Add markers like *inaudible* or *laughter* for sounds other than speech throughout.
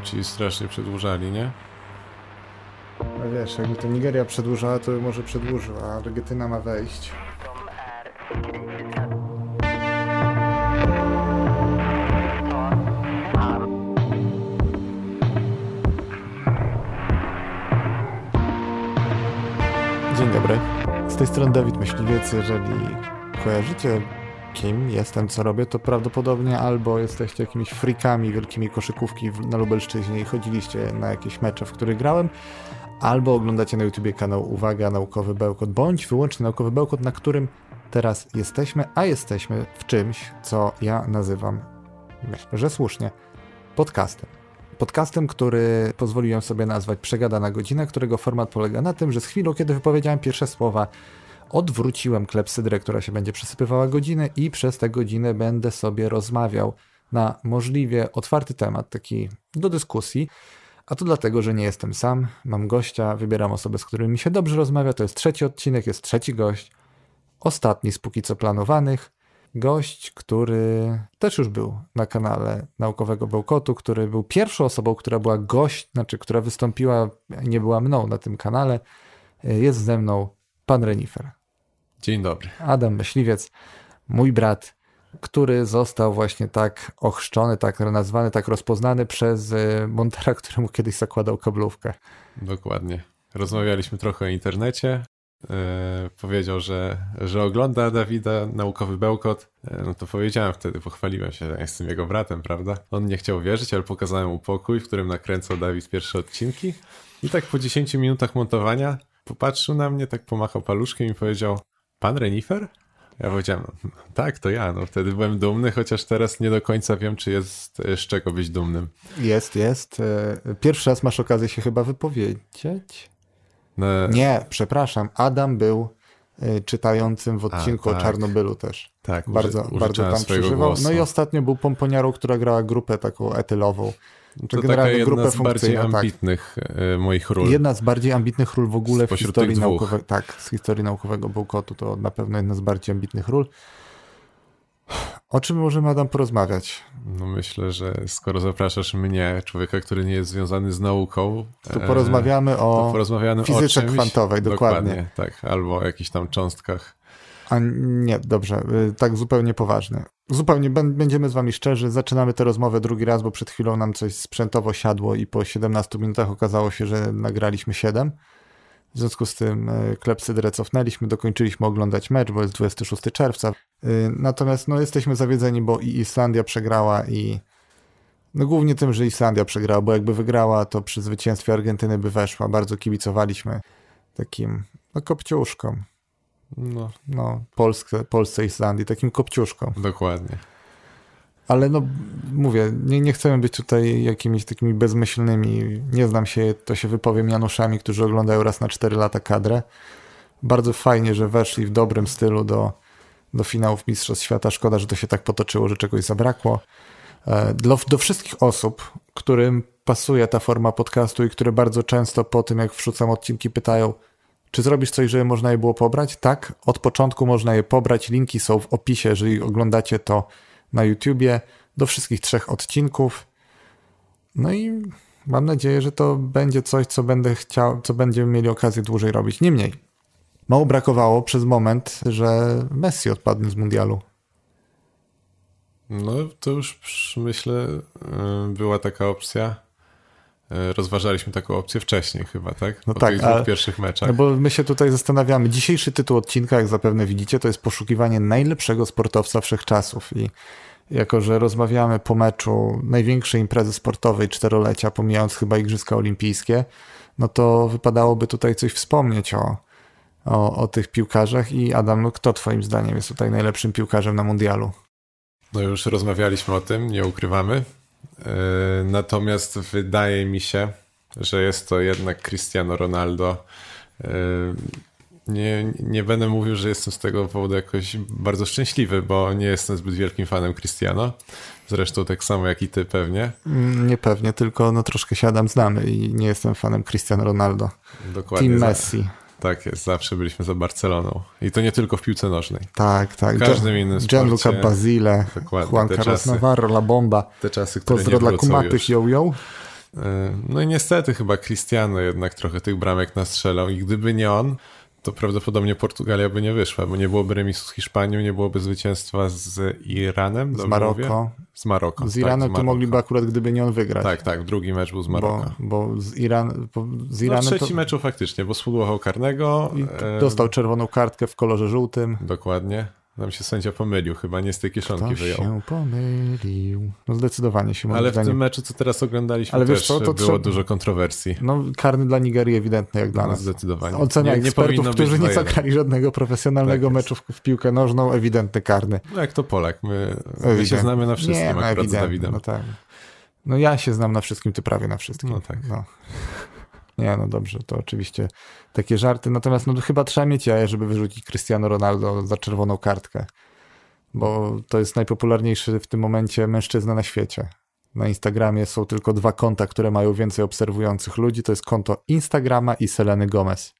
ci strasznie przedłużali, nie? No wiesz, jakby to Nigeria przedłużała, to może przedłużyła, a Argentyna ma wejść. Dzień dobry. Z tej strony Dawid Myśliwiec. Jeżeli kojarzycie kim jestem, co robię, to prawdopodobnie albo jesteście jakimiś frikami wielkimi koszykówki na Lubelszczyźnie i chodziliście na jakieś mecze, w których grałem, albo oglądacie na YouTubie kanał Uwaga Naukowy Bełkot, bądź wyłącznie Naukowy Bełkot, na którym teraz jesteśmy, a jesteśmy w czymś, co ja nazywam, myślę, że słusznie, podcastem. Podcastem, który pozwoliłem sobie nazwać Przegadana Godzina, którego format polega na tym, że z chwilą, kiedy wypowiedziałem pierwsze słowa, odwróciłem klepsydrę, która się będzie przesypywała godzinę i przez tę godzinę będę sobie rozmawiał na możliwie otwarty temat, taki do dyskusji. A to dlatego, że nie jestem sam, mam gościa, wybieram osoby, z którymi mi się dobrze rozmawia. To jest trzeci odcinek, jest trzeci gość. Ostatni z póki co planowanych. Gość, który też już był na kanale Naukowego Bełkotu, który był pierwszą osobą, która była gość, znaczy, która wystąpiła, nie była mną na tym kanale. Jest ze mną pan Renifer. Dzień dobry. Adam Myśliwiec, mój brat, który został właśnie tak ochrzczony, tak nazwany, tak rozpoznany przez y, Montera, któremu kiedyś zakładał kablówkę. Dokładnie. Rozmawialiśmy trochę o internecie. Yy, powiedział, że, że ogląda Dawida naukowy bełkot. Yy, no to powiedziałem wtedy, pochwaliłem się, że jestem jego bratem, prawda? On nie chciał wierzyć, ale pokazałem mu pokój, w którym nakręcał Dawid pierwsze odcinki. I tak po 10 minutach montowania popatrzył na mnie, tak pomachał paluszkiem i powiedział: Pan Renifer? Ja powiedziałem, no, tak, to ja. No, wtedy byłem dumny, chociaż teraz nie do końca wiem, czy jest z czego być dumnym. Jest, jest. E, pierwszy raz masz okazję się chyba wypowiedzieć? No... Nie, przepraszam. Adam był e, czytającym w odcinku A, tak. o Czarnobylu też. Tak, bardzo, bardzo tam przeżywał. Głosu. No i ostatnio był pomponiarą, która grała grupę taką etylową. To taka jedna z bardziej tak. ambitnych tak. moich ról. Jedna z bardziej ambitnych ról w ogóle w historii naukowego. Tak, z historii naukowego Bełkotu to na pewno jedna z bardziej ambitnych ról. O czym możemy, Adam, porozmawiać? No myślę, że skoro zapraszasz mnie, człowieka, który nie jest związany z nauką, to porozmawiamy e, o porozmawiamy fizyce o czymś, kwantowej, dokładnie. dokładnie. Tak, albo o jakichś tam cząstkach a nie, dobrze, y, tak zupełnie poważnie. Zupełnie będziemy z wami szczerzy, zaczynamy tę rozmowę drugi raz, bo przed chwilą nam coś sprzętowo siadło i po 17 minutach okazało się, że nagraliśmy 7. W związku z tym y, klepsydrę cofnęliśmy, dokończyliśmy oglądać mecz, bo jest 26 czerwca. Y, natomiast no, jesteśmy zawiedzeni, bo i Islandia przegrała i no głównie tym, że Islandia przegrała, bo jakby wygrała, to przy zwycięstwie Argentyny by weszła. Bardzo kibicowaliśmy takim no, kopciuszkom. No, no Polsce, Polsce Islandii, takim kopciuszką. Dokładnie. Ale no, mówię, nie, nie chcemy być tutaj jakimiś takimi bezmyślnymi. Nie znam się, to się wypowiem Januszami, którzy oglądają raz na 4 lata kadrę. Bardzo fajnie, że weszli w dobrym stylu do, do finałów Mistrzostw Świata. Szkoda, że to się tak potoczyło, że czegoś zabrakło. E, do, do wszystkich osób, którym pasuje ta forma podcastu i które bardzo często po tym, jak wrzucam odcinki, pytają, czy zrobisz coś, żeby można je było pobrać? Tak, od początku można je pobrać. Linki są w opisie, jeżeli oglądacie to na YouTubie, do wszystkich trzech odcinków. No i mam nadzieję, że to będzie coś, co będę chciał, co będziemy mieli okazję dłużej robić. Niemniej, mało brakowało przez moment, że Messi odpadnie z mundialu. No, to już myślę, y, była taka opcja. E, rozważaliśmy taką opcję wcześniej chyba, tak? No po tak, tych dwóch pierwszych meczach. No bo my się tutaj zastanawiamy. Dzisiejszy tytuł odcinka, jak zapewne widzicie, to jest poszukiwanie najlepszego sportowca wszechczasów i jako, że rozmawiamy po meczu największej imprezy sportowej czterolecia, pomijając chyba Igrzyska Olimpijskie, no to wypadałoby tutaj coś wspomnieć o, o, o tych piłkarzach i Adam, no kto twoim zdaniem jest tutaj najlepszym piłkarzem na mundialu? No już rozmawialiśmy o tym, nie ukrywamy. E, natomiast wydaje mi się, że jest to jednak Cristiano Ronaldo. E, nie, nie będę mówił, że jestem z tego powodu jakoś bardzo szczęśliwy, bo nie jestem zbyt wielkim fanem Cristiano. Zresztą tak samo jak i ty pewnie. Mm, nie pewnie, tylko no troszkę siadam znamy i nie jestem fanem Cristiano Ronaldo. Dokładnie. Team Messi. Tak jest, zawsze byliśmy za Barceloną. I to nie tylko w piłce nożnej. Tak, tak. W każdym innym sporcie. Gianluca Basile, Juan Carlos Navarro, La Bomba. Te czasy, które Pozdro dla kumatych, yo, yo. E, no i niestety chyba Cristiano jednak trochę tych bramek nastrzelał i gdyby nie on, to prawdopodobnie Portugalia by nie wyszła, bo nie byłoby remisu z Hiszpanią, nie byłoby zwycięstwa z Iranem. Z Maroko. Z Maroko. Z Iranem tak, to mogliby akurat, gdyby nie on wygrać. Tak, tak, drugi mecz był z Maroko. Bo, bo z, Iran, bo z No, Iranem trzeci to... meczu faktycznie, bo spudłował karnego. I e, dostał czerwoną kartkę w kolorze żółtym. Dokładnie. Nam się sędzia pomylił, chyba nie z tej kieszonki Ktoś wyjął. się pomylił. No zdecydowanie się Ale w tym meczu, co teraz oglądaliśmy, Ale wiesz też co, to było trzeba- dużo kontrowersji. No karny dla Nigerii ewidentny jak dla No, nas. zdecydowanie. Ocena Nie- nie ekspertów, być którzy nie 2-1. zagrali żadnego profesjonalnego Tak meczu w, piłkę nożną, ewidentny karny. No jak to Polak, my, my się znamy na wszystkim nie, no, akurat z Dawidem. No, tak. no ja się znam na wszystkim, ty prawie na wszystkim. No tak. No. Nie, no dobrze, to oczywiście takie żarty. Natomiast no, chyba trzeba mieć jaja, żeby wyrzucić Cristiano Ronaldo za czerwoną kartkę. Bo to jest najpopularniejszy w tym momencie mężczyzna na świecie. Na Instagramie są tylko dwa konta, które mają więcej obserwujących ludzi. To jest konto Instagrama i Seleny Gomez.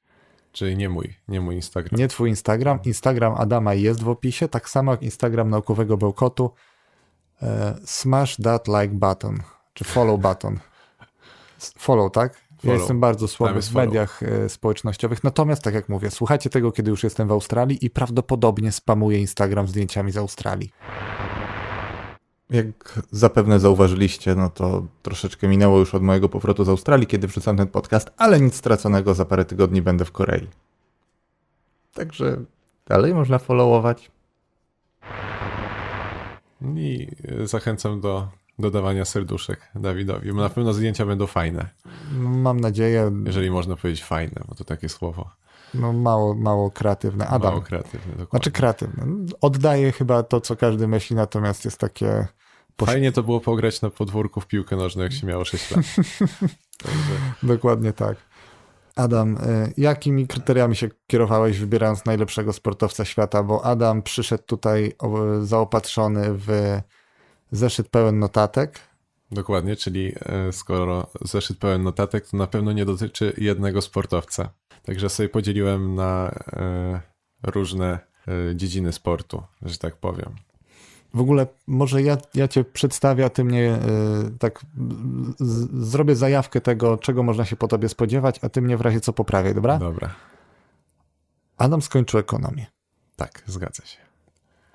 Czyli nie mój, nie mój Instagram. Nie twój Instagram. Instagram Adama jest w opisie, tak samo jak Instagram naukowego bełkotu. E, smash that like button, czy follow button. Follow, tak? Ja jestem bardzo słaby jest w mediach e, społecznościowych. Natomiast, tak jak mówię, słuchajcie tego, kiedy już jestem w Australii i prawdopodobnie spamuję Instagram zdjęciami z Australii. Jak zapewne zauważyliście, no to troszeczkę minęło już od mojego powrotu z Australii, kiedy wrzucam ten podcast, ale nic straconego, za parę tygodni będę w Korei. Także dalej można followować. I zachęcam do dodawania serduszek Dawidowi, na pewno zdjęcia będą fajne. Mam nadzieję, Jeżeli można powiedzieć fajne, bo to takie słowo. no mało, mało kreatywne. Adam, Mało kreatywne. Dokładnie. znaczy kreatywne. Oddaje chyba to, co każdy myśli, natomiast jest takie... Fajnie to było pograć na podwórku w piłkę nożną, jak się miało 6 lat. *laughs* Także Dokładnie tak. Adam, y, jakimi kryteriami się kierowałeś, wybierając najlepszego sportowca świata? Bo Adam przyszedł tutaj zaopatrzony w zeszyt pełen notatek. Dokładnie, czyli e, skoro zeszyt pełen notatek, to na pewno nie dotyczy jednego sportowca. Także sobie podzieliłem na e, różne e, dziedziny sportu, że tak powiem. W ogóle może ja, ja cię przedstawię, a ty mnie y, tak z, zrobię zajawkę tego, czego można się po tobie spodziewać, a ty mnie w razie co poprawię, dobra? Dobra, Adam skończył ekonomię, tak, zgadza się.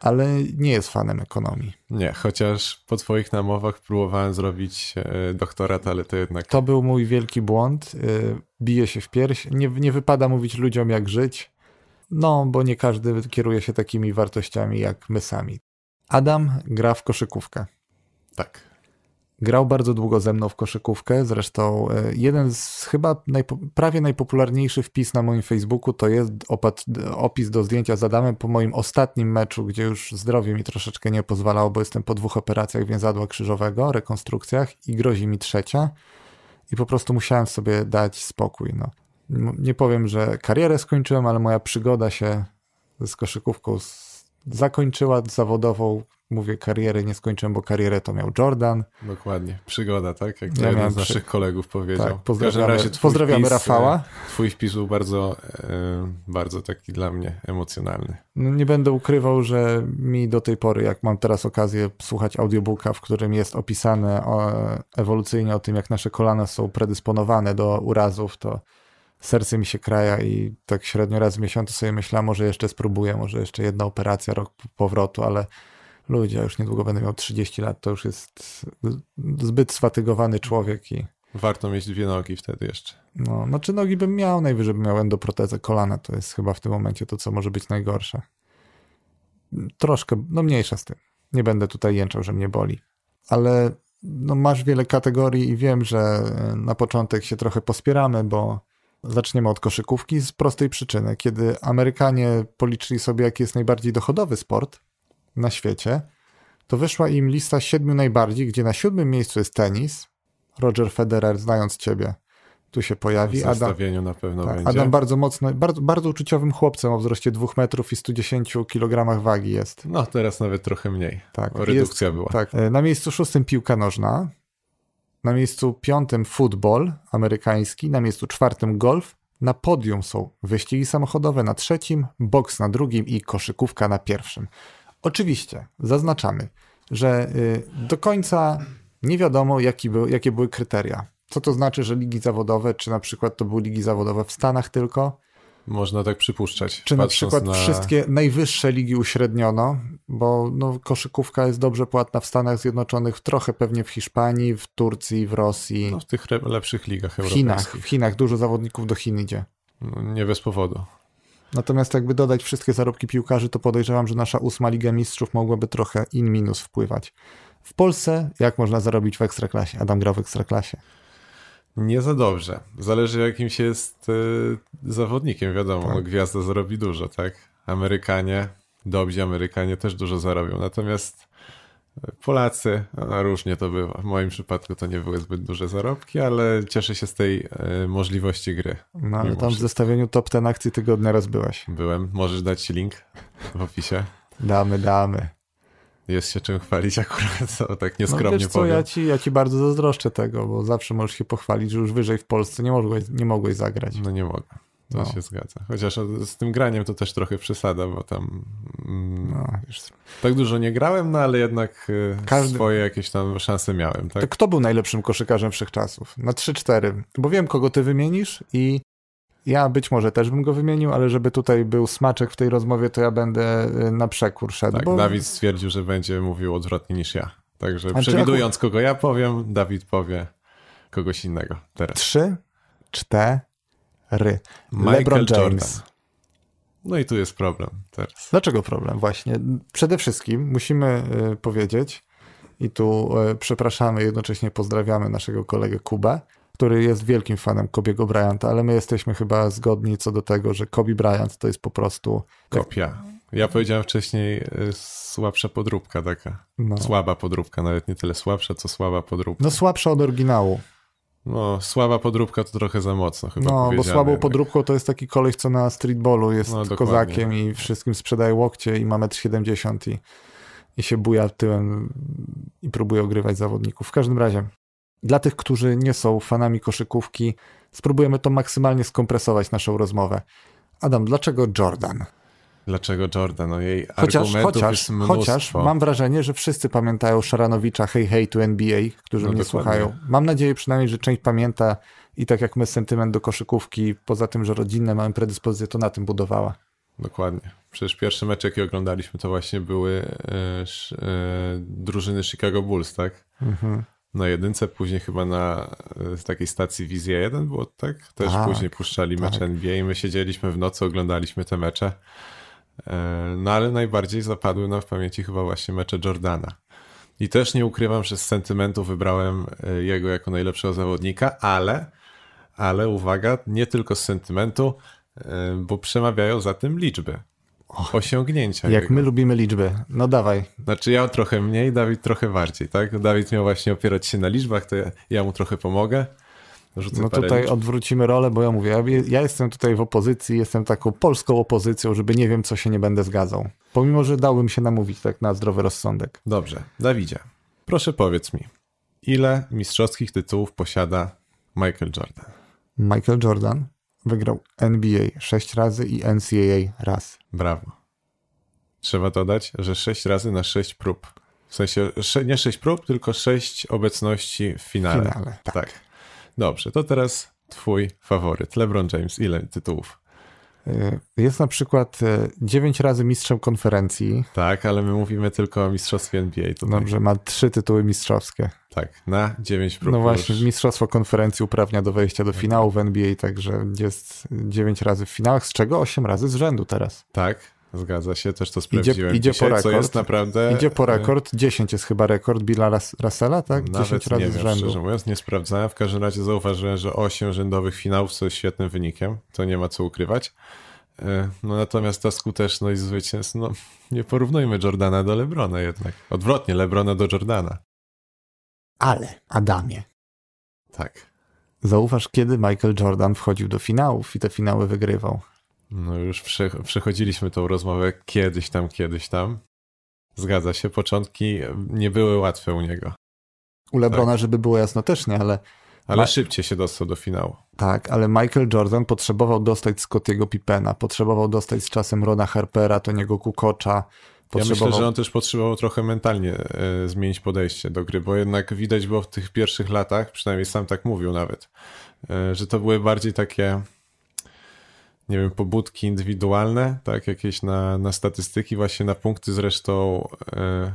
Ale nie jest fanem ekonomii. Nie, chociaż po twoich namowach próbowałem zrobić e, doktorat, ale to jednak To był mój wielki błąd. y, Bije się w pierś. Nie, nie wypada mówić ludziom, jak żyć. No, bo nie każdy kieruje się takimi wartościami jak my sami. Adam gra w koszykówkę. tak. Grał bardzo długo ze mną w koszykówkę. Zresztą y, jeden z chyba najpo, prawie najpopularniejszy wpis na moim Facebooku to jest opis do zdjęcia z Adamem po moim ostatnim meczu, gdzie już zdrowie mi troszeczkę nie pozwalało, bo jestem po dwóch operacjach więzadła krzyżowego, rekonstrukcjach i grozi mi trzecia. I po prostu musiałem sobie dać spokój. No. Nie powiem, że karierę skończyłem, ale moja przygoda się z koszykówką zakończyła zawodową. Mówię, kariery nie skończyłem, bo karierę to miał Jordan. Dokładnie. Przygoda, tak? Jak to Ja jeden z naszych przy- kolegów powiedział. Tak, pozdrawiamy, razie pozdrawiamy wpis, Rafała. e, Twój wpis był bardzo, e, bardzo taki dla mnie emocjonalny. No, nie będę ukrywał, że mi do tej pory, jak mam teraz okazję słuchać audiobooka, w którym jest opisane o, ewolucyjnie o tym, jak nasze kolana są predysponowane do urazów, to serce mi się kraja i tak średnio raz w miesiącu sobie myślę, a może jeszcze spróbuję, może jeszcze jedna operacja, rok powrotu, ale ludzie, już niedługo będę miał 30 lat, to już jest zbyt sfatygowany człowiek i Warto mieć dwie nogi wtedy jeszcze. no, znaczy nogi bym miał, najwyżej bym miał endoprotezę kolana, to jest chyba w tym momencie to, co może być najgorsze. Troszkę, no mniejsza z tym. Nie będę tutaj jęczał, że mnie boli. Ale no, masz wiele kategorii i wiem, że e, na początek się trochę pospieramy, bo zaczniemy od koszykówki z prostej przyczyny. Kiedy Amerykanie policzyli sobie, jaki jest najbardziej dochodowy sport na świecie, to wyszła im lista siedmiu najbardziej, gdzie na siódmym miejscu jest tenis. Roger Federer, znając ciebie, tu się W pojawi. Adam, zestawieniu na pewno tak, będzie. Adam bardzo mocno, bardzo, bardzo uczuciowym chłopcem o wzroście 2 metrów i 110 kg wagi jest. No teraz nawet trochę mniej. Tak, redukcja była. Tak. E, Na miejscu szóstym piłka nożna, na miejscu piątym futbol amerykański, na miejscu czwartym golf, na podium są wyścigi samochodowe na trzecim, boks na drugim i koszykówka na pierwszym. Oczywiście zaznaczamy, że y, do końca nie wiadomo, jaki był, jakie były kryteria. Co to znaczy, że ligi zawodowe, czy na przykład to były ligi zawodowe w Stanach tylko? Można tak przypuszczać. Czy na przykład na... wszystkie najwyższe ligi uśredniono, bo no, koszykówka jest dobrze płatna w Stanach Zjednoczonych, trochę pewnie w Hiszpanii, w Turcji, w Rosji. No, w tych lepszych ligach europejskich. W Chinach, w Chinach dużo zawodników do Chin idzie. No, nie bez powodu. Natomiast jakby dodać wszystkie zarobki piłkarzy, to podejrzewam, że nasza ósma Liga Mistrzów mogłaby trochę in minus wpływać. W Polsce jak można zarobić w Ekstraklasie? Adam grał w Ekstraklasie. Nie za dobrze. Zależy jakim się jest y, zawodnikiem, wiadomo, tak. no, gwiazda zarobi dużo, tak? Amerykanie, dobrzy Amerykanie też dużo zarobią, natomiast Polacy, no, różnie to bywa. W moim przypadku to nie były zbyt duże zarobki, ale cieszę się z tej y, możliwości gry. No ale tam w zestawieniu top ten akcji tygodnia raz byłeś. Byłem. Możesz dać link w opisie. Damy, damy. Jest się czym chwalić akurat, to tak nieskromnie no, wiesz co, powiem. Ja ci, ja ci bardzo zazdroszczę tego, bo zawsze możesz się pochwalić, że już wyżej w Polsce nie mogłeś, nie mogłeś zagrać. No nie mogę. To no. się zgadza. Chociaż z tym graniem to też trochę przesada, bo tam mm, no, tak dużo nie grałem, no ale jednak y, Każdy... swoje jakieś tam szanse miałem. Tak? To kto był najlepszym koszykarzem wszechczasów? Na 3-4. Bo wiem, kogo ty wymienisz i ja być może też bym go wymienił, ale żeby tutaj był smaczek w tej rozmowie, to ja będę y, na przekór szedł. Tak, bo... Dawid stwierdził, że będzie mówił odwrotnie niż ja. Także A przewidując, kogo ja powiem, Dawid powie kogoś innego teraz. Trzy, cztery. Michael LeBron James. Jordan. No i tu jest problem teraz. Dlaczego problem? Właśnie. Przede wszystkim musimy y, powiedzieć, i tu y, przepraszamy, jednocześnie pozdrawiamy naszego kolegę Kubę, który jest wielkim fanem Kobiego Bryanta, ale my jesteśmy chyba zgodni co do tego, że Kobe Bryant to jest po prostu... Kopia. Ja powiedziałem wcześniej y, słabsza podróbka taka. No. Słaba podróbka, nawet nie tyle słabsza, co słaba podróbka. No słabsza od oryginału. No, słaba podróbka to trochę za mocno chyba No, bo słabą podróbką to jest taki koleś, co na streetballu jest no, kozakiem i wszystkim sprzedaje łokcie i ma 1,70 m i, i się buja tyłem i próbuje ogrywać zawodników. W każdym razie, dla tych, którzy nie są fanami koszykówki, spróbujemy to maksymalnie skompresować naszą rozmowę. Adam, dlaczego Jordan? Dlaczego Jordan? No jej chociaż, chociaż, jest mnóstwo. Chociaż mam wrażenie, że wszyscy pamiętają Szaranowicza Hey Hey to NBA, którzy no mnie dokładnie. słuchają. Mam nadzieję przynajmniej, że część pamięta i tak jak my sentyment do koszykówki, poza tym, że rodzinne mamy predyspozycje, to na tym budowała. Dokładnie. Przecież pierwsze mecze, jakie oglądaliśmy, to właśnie były e, e, drużyny Chicago Bulls, tak? Mhm na jedynce, później chyba na e, takiej stacji Wizja 1 było, tak? Też tak, później puszczali tak. mecze NBA i my siedzieliśmy w nocy, oglądaliśmy te mecze. E, no ale najbardziej zapadły nam w pamięci chyba właśnie mecze Jordana. I też nie ukrywam, że z sentymentu wybrałem e, jego jako najlepszego zawodnika, ale, ale uwaga, nie tylko z sentymentu, bo przemawiają za tym liczby osiągnięcia. Jak jego. my lubimy liczby. No dawaj. Znaczy ja trochę mniej, Dawid trochę bardziej, tak? Dawid miał właśnie opierać się na liczbach, to ja, ja mu trochę pomogę. Rzucę no tutaj liczb. odwrócimy rolę, bo ja mówię, ja, ja, jestem tutaj w opozycji, jestem taką polską opozycją, żeby nie wiem, co się nie będę zgadzał. Pomimo, że dałbym się namówić tak na zdrowy rozsądek. Dobrze, Dawidzie, proszę powiedz mi, ile mistrzowskich tytułów posiada Michael Jordan? Michael Jordan wygrał NBA 6 razy i NCAA raz. Brawo. Trzeba dodać, że 6 razy na 6 prób. W sensie nie 6 prób, tylko 6 obecności w finale. finale tak. tak. Dobrze, to teraz twój faworyt. LeBron James, ile tytułów? Y, jest na przykład 9 y, razy mistrzem konferencji. Tak, ale my mówimy tylko o mistrzostwie NBA. Tutaj. Dobrze, ma trzy tytuły mistrzowskie. Tak, na 9 prób. No właśnie, mistrzostwo konferencji uprawnia do wejścia do finału w NBA, także jest 9 razy w finałach, z czego 8 razy z rzędu teraz. Tak, Zgadza się, też to sprawdziłem. Idzie, idzie dzisiaj, po rekord. jest naprawdę... Idzie po rekord, 10 jest chyba rekord Billa Russella, tak? Nawet 10 razy nie wiem, z rzędu. szczerze mówiąc, nie sprawdzałem. W każdym razie zauważyłem, że 8 rzędowych finałów, co jest świetnym wynikiem, to nie ma co ukrywać. E, no natomiast ta skuteczność zwycięstw, no nie porównujmy Jordana do Lebrona jednak. Odwrotnie, Lebrona do Jordana. Ale, Adamie. Tak. Zauważ, kiedy Michael Jordan wchodził do finałów i te finały wygrywał. No już przechodziliśmy tą rozmowę kiedyś tam, kiedyś tam. Zgadza się, początki nie były łatwe u niego. U Lebrona, tak. żeby było jasno, też nie, ale... Ale Ma... szybciej się dostał do finału. Tak, ale Michael Jordan potrzebował dostać Scottiego Pippena, potrzebował dostać z czasem Rona Harpera, Toniego Kukocza, Potrzebował... Ja myślę, że on też potrzebował trochę mentalnie e, zmienić podejście do gry, bo jednak widać było w tych pierwszych latach, przynajmniej sam tak mówił nawet, e, że to były bardziej takie nie wiem, pobudki indywidualne, tak, jakieś na, na statystyki, właśnie na punkty zresztą e,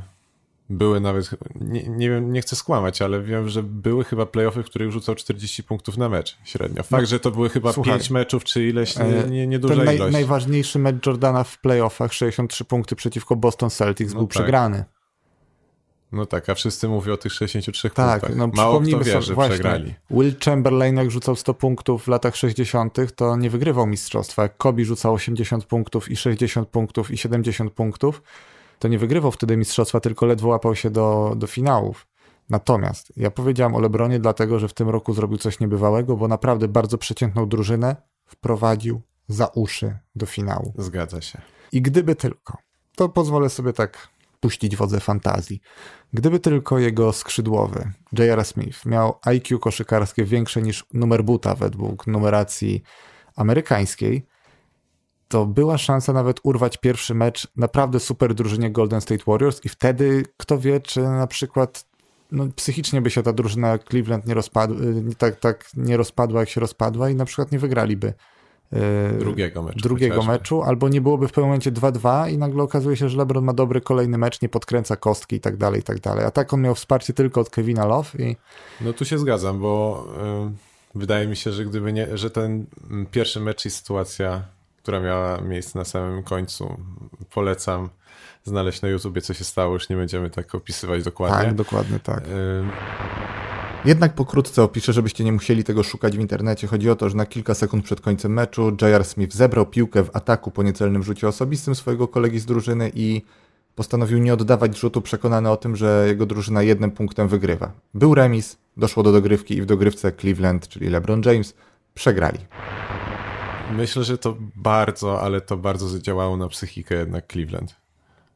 były nawet, nie, nie wiem, nie chcę skłamać, ale wiem, że były chyba playoffy, w których rzucał 40 punktów na mecz średnio. Fakt, no, że to były chyba Słuchaj, 5 meczów czy ileś, nie, e, nie, nie duża ten naj, ilość. najważniejszy mecz Jordana w playoffach, 63 punkty przeciwko Boston Celtics, no był tak. przegrany. No tak, a wszyscy mówią o tych 63 tak, punktach. No, Mało kto wie, że właśnie, przegrali. Will Chamberlain jak rzucał 100 punktów w latach 60., to nie wygrywał mistrzostwa. Jak Kobe rzucał 80 punktów i 60 punktów i 70 punktów, to nie wygrywał wtedy mistrzostwa, tylko ledwo łapał się do, do finałów. Natomiast ja powiedziałem o Lebronie dlatego, że w tym roku zrobił coś niebywałego, bo naprawdę bardzo przeciętną drużynę wprowadził za uszy do finału. Zgadza się. I gdyby tylko, to pozwolę sobie tak puścić wodze fantazji. Gdyby tylko jego skrzydłowy, J.R. Smith, miał IQ koszykarskie większe niż numer buta według numeracji amerykańskiej, to była szansa nawet urwać pierwszy mecz naprawdę super drużynie Golden State Warriors i wtedy kto wie, czy na przykład no, psychicznie by się ta drużyna Cleveland nie rozpadła, tak, tak nie rozpadła, jak się rozpadła i na przykład nie wygraliby drugiego meczu, drugiego meczu albo nie byłoby w pewnym momencie 2-2 i nagle okazuje się, że LeBron ma dobry kolejny mecz, nie podkręca kostki i tak dalej, i tak dalej. A tak on miał wsparcie tylko od Kevina Love i... No tu się zgadzam, bo yy, wydaje mi się, że gdyby nie, że ten pierwszy mecz i sytuacja która miała miejsce na samym końcu. Polecam znaleźć na YouTubie, co się stało. Już nie będziemy tak opisywać dokładnie. Tak, dokładnie tak. Y jednak pokrótce opiszę, żebyście nie musieli tego szukać w internecie. Chodzi o to, że na kilka sekund przed końcem meczu J.R. Smith zebrał piłkę w ataku po niecelnym rzucie osobistym swojego kolegi z drużyny i postanowił nie oddawać rzutu, przekonany o tym, że jego drużyna jednym punktem wygrywa. Był remis, doszło do dogrywki i w dogrywce Cleveland, czyli LeBron James, przegrali. Myślę, że to bardzo, ale to bardzo zadziałało na psychikę jednak Cleveland.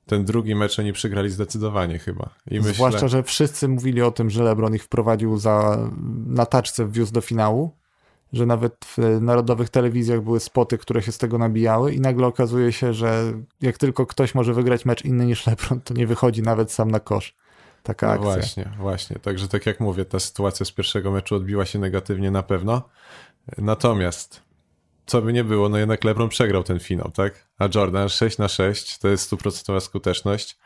Ten drugi mecz oni przegrali zdecydowanie chyba. I Zwłaszcza, myślę... że wszyscy mówili o tym, że LeBron ich wprowadził za, na taczce wwiózł do finału, że nawet w narodowych telewizjach były spoty, które się z tego nabijały i nagle okazuje się, że jak tylko ktoś może wygrać mecz inny niż LeBron, to nie wychodzi nawet sam na kosz. Taka no akcja. Właśnie, właśnie. Także tak jak mówię, ta sytuacja z pierwszego meczu odbiła się negatywnie na pewno. Natomiast co by nie było, no jednak LeBron przegrał ten finał, tak? A Jordan 6 na 6 to jest stuprocentowa skuteczność.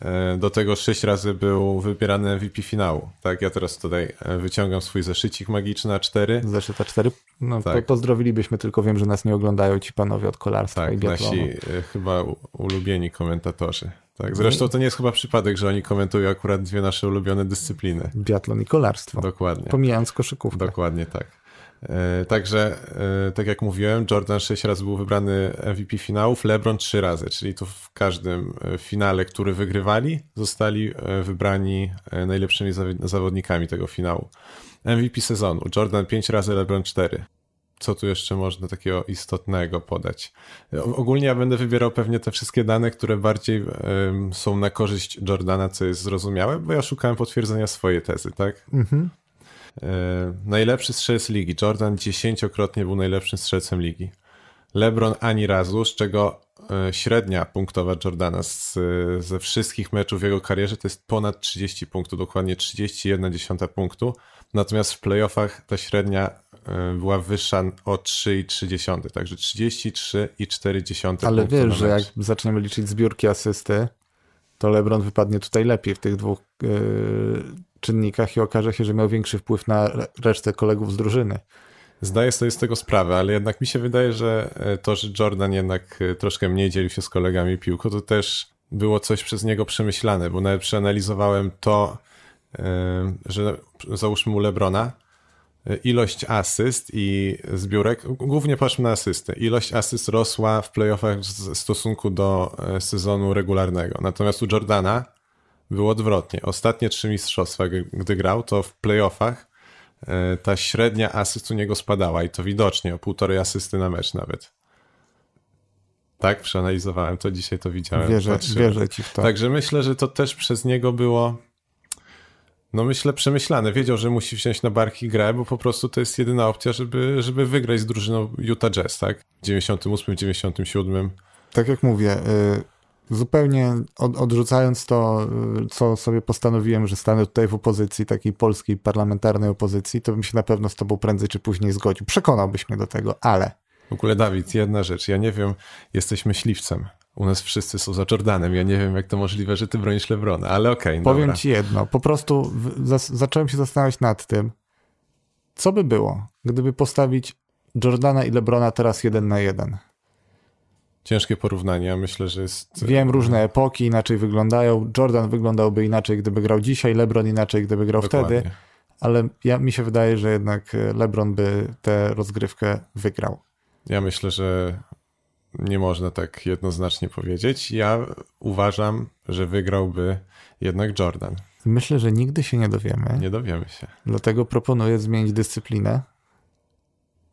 E, do tego 6 razy był wybierany MVP finału. Tak, ja teraz tutaj e, wyciągam swój zeszycik magiczny A4. Zeszyt A4? No, tak. pozdrowilibyśmy, tylko wiem, że nas nie oglądają ci panowie od kolarstwa tak, i nasi e, chyba ulubieni komentatorzy. Tak, zresztą to nie jest chyba przypadek, że oni komentują akurat dwie nasze ulubione dyscypliny. Biatlon i kolarstwo. Dokładnie. Pomijając koszykówkę. Dokładnie tak. E, także, e, tak jak mówiłem, Jordan 6 razy był wybrany MVP finałów, LeBron 3 razy, czyli to w każdym e, finale, który wygrywali, zostali wybrani najlepszymi zawodnikami tego finału. MVP sezonu, Jordan 5 razy, LeBron 4. Co tu jeszcze można takiego istotnego podać? Ogólnie ja będę wybierał pewnie te wszystkie dane, które bardziej są na korzyść Jordana, co jest zrozumiałe, bo ja szukałem potwierdzenia swojej tezy, tak? Mhm. E, najlepszy strzelec ligi. Jordan dziesięciokrotnie był najlepszym strzelcem ligi. LeBron ani razu, z czego e, średnia punktowa Jordana z, ze wszystkich meczów w jego karierze to jest ponad 30 punktów, dokładnie 31 punktu. Natomiast w playoffach ta średnia e, była wyższa o 3,3, także 33,4 Ale wiesz, że jak zaczniemy liczyć zbiórki asysty, to LeBron wypadnie tutaj lepiej w tych dwóch czynnikach i okaże się, że miał większy wpływ na resztę kolegów z drużyny. Zdaję sobie z tego sprawę, ale jednak mi się wydaje, że e, to, że Jordan jednak e, troszkę mniej dzielił się z kolegami piłką, to też było coś przez niego przemyślane, bo nawet przeanalizowałem to, e, że załóżmy u Lebrona, ilość asyst i zbiórek, głównie patrzmy na asysty, ilość asyst rosła w playoffach w stosunku do sezonu regularnego. Natomiast u Jordana było odwrotnie. Ostatnie trzy mistrzostwa, gdy grał, to w playoffach e, ta średnia asyst u niego spadała i to widocznie o półtorej asysty na mecz nawet. Tak, przeanalizowałem to, dzisiaj to widziałem. Wierzę, wierzę ci w to. Także myślę, że to też przez niego było no myślę przemyślane. Wiedział, że musi wziąć na barki grę, bo po prostu to jest jedyna opcja, żeby, żeby wygrać z drużyną Utah Jazz, tak? W 98, 97. Tak jak mówię, y, zupełnie od, odrzucając to, co sobie postanowiłem, że stanę tutaj w opozycji, takiej polskiej parlamentarnej opozycji, to bym się na pewno z tobą prędzej czy później zgodził. Przekonałbyś mnie do tego, ale... W ogóle, Dawid, jedna rzecz. Ja nie wiem, jesteś myśliwcem. U nas wszyscy są za Jordanem. Ja nie wiem, jak to możliwe, że ty bronisz Lebrona, ale okej, okay, Powiem dobra. ci jedno. Po prostu w, zacząłem się zastanawiać nad tym, co by było, gdyby postawić Jordana i Lebrona teraz jeden na jeden. Ciężkie porównanie, ja myślę, że jest... Wiem, różne epoki inaczej wyglądają. Jordan wyglądałby inaczej, gdyby grał dzisiaj, LeBron inaczej, gdyby grał Dokładnie. wtedy, ale ja, mi się wydaje, że jednak LeBron by tę rozgrywkę wygrał. Ja myślę, że nie można tak jednoznacznie powiedzieć. Ja uważam, że wygrałby jednak Jordan. Myślę, że nigdy się nie dowiemy. Nie dowiemy się. Dlatego proponuję zmienić dyscyplinę.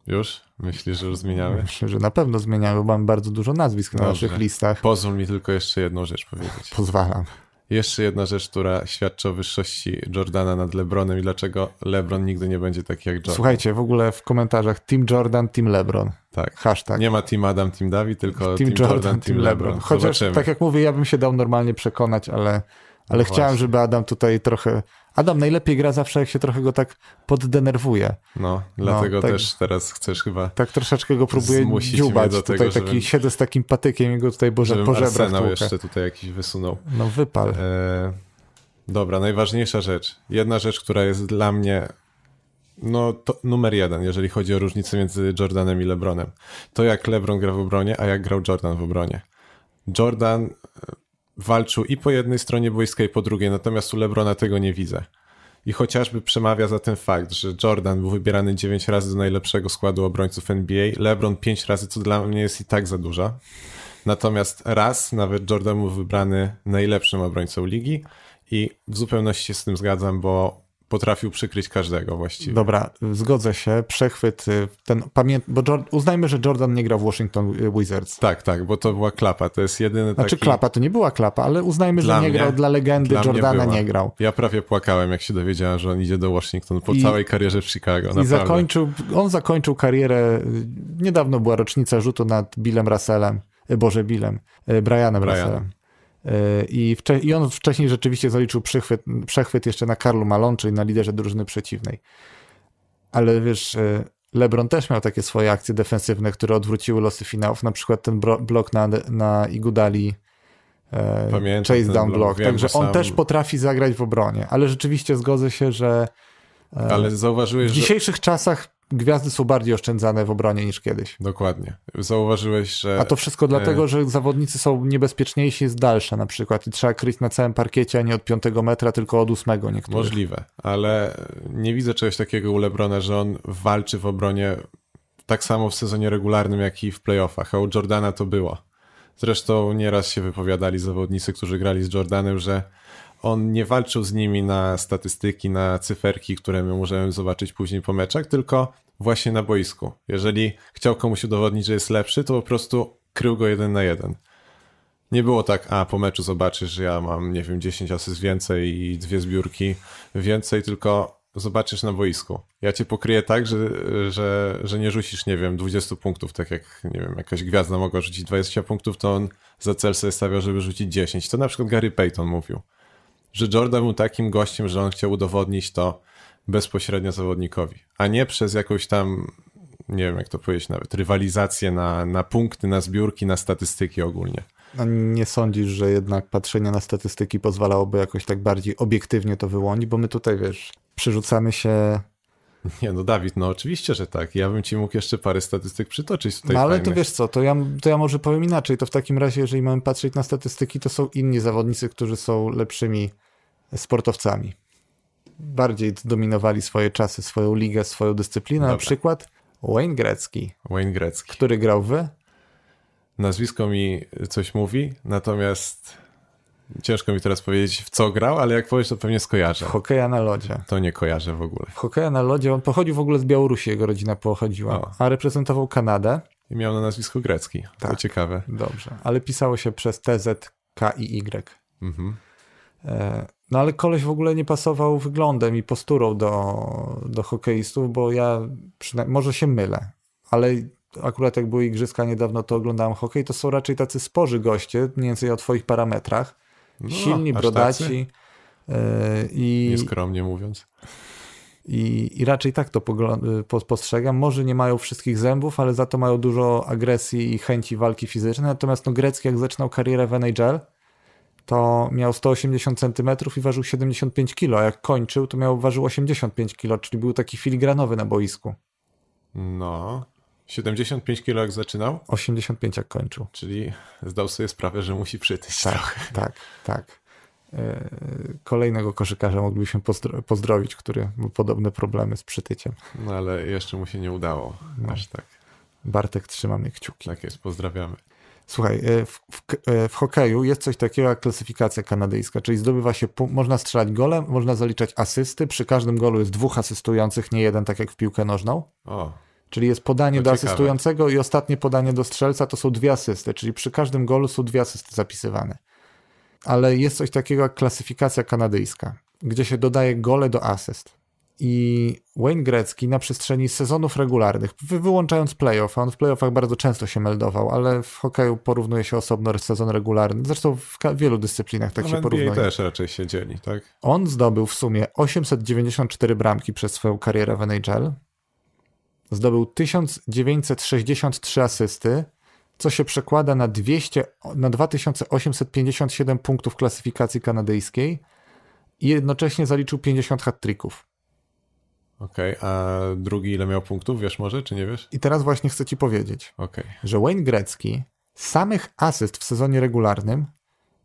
Już? Myślisz, że już zmieniamy? *laughs* Myślę, że na pewno zmieniamy, bo mamy bardzo dużo nazwisk Dobrze. na naszych listach. Pozwól mi tylko jeszcze jedną rzecz powiedzieć. *laughs* Pozwalam. Jeszcze jedna rzecz, która świadczy o wyższości Jordana nad LeBronem i dlaczego LeBron nigdy nie będzie taki jak Jordan. Słuchajcie, w ogóle w komentarzach Team Jordan, Team LeBron. Tak. Hashtag. Nie ma Team Adam, Team David, tylko Team, team Jordan, Jordan, Team LeBron. LeBron. Chociaż, Zobaczymy. tak jak mówię, ja bym się dał normalnie przekonać, ale, ale no chciałem, żeby Adam tutaj trochę Adam najlepiej gra zawsze, jak się trochę go tak poddenerwuje. No, dlatego no, tak, też teraz chcesz chyba. Tak troszeczkę go próbuję dziubać. Do tego, tutaj taki, siedzę z takim patykiem i go tutaj boże, pożebrać. jeszcze tutaj jakiś wysunął. No wypal. E, dobra, najważniejsza rzecz. Jedna rzecz, która jest dla mnie no to numer jeden, jeżeli chodzi o różnicę między Jordanem i LeBronem. To jak LeBron gra w obronie, a jak grał Jordan w obronie. Jordan walczył i po jednej stronie boiska, i po drugiej, natomiast u Lebrona tego nie widzę. I chociażby przemawia za ten fakt, że Jordan był wybierany 9 razy do najlepszego składu obrońców NBA, LeBron 5 razy, co dla mnie jest i tak za dużo. Natomiast raz nawet Jordan był wybrany najlepszym obrońcą ligi i w zupełności się z tym zgadzam, bo potrafił przykryć każdego właściwie. Dobra, zgodzę się. Przechwyt, y, ten pamięt, bo uznajmy, że Jordan nie grał w Washington Wizards. Tak, tak, bo to była klapa. To jest jedyny znaczy, taki... klapa, to nie była klapa, ale uznajmy, że nie grał dla legendy dla Jordana, nie grał. Ja prawie płakałem, jak się dowiedziałem, że on idzie do Washington po I, całej karierze w Chicago. Naprawdę. I zakończył, on zakończył karierę, niedawno była rocznica rzutu nad Billem Russellem, y, Boże Billem, y, Brianem Brian. Russellem. E, I, I on wcześniej rzeczywiście zaliczył przechwyt, przechwyt jeszcze na Karlu Malon, czyli na liderze drużyny przeciwnej. Ale wiesz, e, LeBron też miał takie swoje akcje defensywne, które odwróciły losy finałów, na przykład ten blok na, na Igudali, e, Pamiętam chase down block, block. także on sam... też potrafi zagrać w obronie, ale rzeczywiście zgodzę się, że ale zauważyłeś, w dzisiejszych że... czasach gwiazdy są bardziej oszczędzane w obronie niż kiedyś. Dokładnie. Zauważyłeś, że... A to wszystko dlatego, że zawodnicy są niebezpieczniejsi z dalsza na przykład i trzeba kryć na całym parkiecie, a nie od piątego metra, tylko od ósmego niektórych. Możliwe, ale nie widzę czegoś takiego u Lebrona, że on walczy w obronie tak samo w sezonie regularnym, jak i w playoffach, a u Jordana to było. Zresztą nieraz się wypowiadali zawodnicy, którzy grali z Jordanem, że on nie walczył z nimi na statystyki, na cyferki, które my możemy zobaczyć później po meczach, tylko właśnie na boisku. Jeżeli chciał komuś udowodnić, że jest lepszy, to po prostu krył go jeden na jeden. Nie było tak, a po meczu zobaczysz, że ja mam, nie wiem, 10 asyst więcej i dwie zbiórki więcej, tylko zobaczysz na boisku. Ja cię pokryję tak, że, że, że nie rzucisz, nie wiem, 20 punktów, tak jak, nie wiem, jakaś gwiazda mogła rzucić 20 punktów, to on za cel sobie stawiał, żeby rzucić 10. To na przykład Gary Payton mówił że Jordan był takim gościem, że on chciał udowodnić to bezpośrednio zawodnikowi, a nie przez jakąś tam, nie wiem jak to powiedzieć nawet, rywalizację na, na punkty, na zbiórki, na statystyki ogólnie. A nie sądzisz, że jednak patrzenie na statystyki pozwalałoby jakoś tak bardziej obiektywnie to wyłonić, bo my tutaj, wiesz, przerzucamy się *laughs* nie, no Dawid, no oczywiście, że tak. Ja bym ci mógł jeszcze parę statystyk przytoczyć tutaj. No ale fajnych. to wiesz co, to ja, to ja może powiem inaczej. To w takim razie, jeżeli mamy patrzeć na statystyki, to są inni zawodnicy, którzy są lepszymi sportowcami. Bardziej dominowali swoje czasy, swoją ligę, swoją dyscyplinę. Dobra. Na przykład Wayne Gretzky. Wayne Gretzky. Który grał w? Nazwisko mi coś mówi, natomiast Ciężko mi teraz powiedzieć, w co grał, ale jak powiesz, to pewnie skojarzę. Hokeja na lodzie. To nie kojarzę w ogóle. Hokeja na lodzie, on pochodził w ogóle z Białorusi, jego rodzina pochodziła, o. a reprezentował Kanadę. I miał na nazwisko grecki, tak. to ciekawe. Dobrze, ale pisało się przez TZ, K i Y. Mhm. E, no ale koleś w ogóle nie pasował wyglądem i posturą do, do hokeistów, bo ja może się mylę, ale akurat jak były igrzyska niedawno, to oglądałem hokej, to są raczej tacy sporzy goście, mniej więcej o twoich parametrach. No, Silni, brodaci. e, I, Nieskromnie mówiąc. i, I raczej tak to postrzegam. Może nie mają wszystkich zębów, ale za to mają dużo agresji i chęci walki fizycznej. Natomiast no, Grecki, jak zaczynał karierę w NHL, to miał 180 cm i ważył 75 kg, a jak kończył, to miał ważył 85 kg, czyli był taki filigranowy na boisku. No, 75 kilo jak zaczynał, 85 jak kończył. czyli zdał sobie sprawę, że musi przytyć Tak, trochę. tak, tak. E, Kolejnego koszykarza moglibyśmy pozdro- pozdrowić, który ma podobne problemy z przytyciem. No ale jeszcze mu się nie udało. No. Aż tak. Bartek, trzymamy kciuki. Tak jest, pozdrawiamy. Słuchaj, e, w, w, e, w hokeju jest coś takiego jak klasyfikacja kanadyjska, czyli zdobywa się, można strzelać golem, można zaliczać asysty, przy każdym golu jest dwóch asystujących, nie jeden, tak jak w piłkę nożną. O, Czyli jest podanie To do ciekawe. asystującego i ostatnie podanie do strzelca to są dwie asysty, czyli przy każdym golu są dwie asysty zapisywane. Ale jest coś takiego jak klasyfikacja kanadyjska, gdzie się dodaje gole do asyst. I Wayne Gretzky na przestrzeni sezonów regularnych, wy- wyłączając playoff, a on w playoffach bardzo często się meldował, ale w hokeju porównuje się osobno sezon regularny. Zresztą w wielu dyscyplinach tak no się NBA porównuje. też raczej się dzieli, tak? On zdobył w sumie 894 bramki przez swoją karierę w NHL. Zdobył 1963 asysty, co się przekłada na, 200, na 2857 punktów klasyfikacji kanadyjskiej i jednocześnie zaliczył 50 hat-tricków. Okej, a drugi ile miał punktów, wiesz może, czy nie wiesz? I teraz właśnie chcę ci powiedzieć, Okej. że Wayne Gretzky samych asyst w sezonie regularnym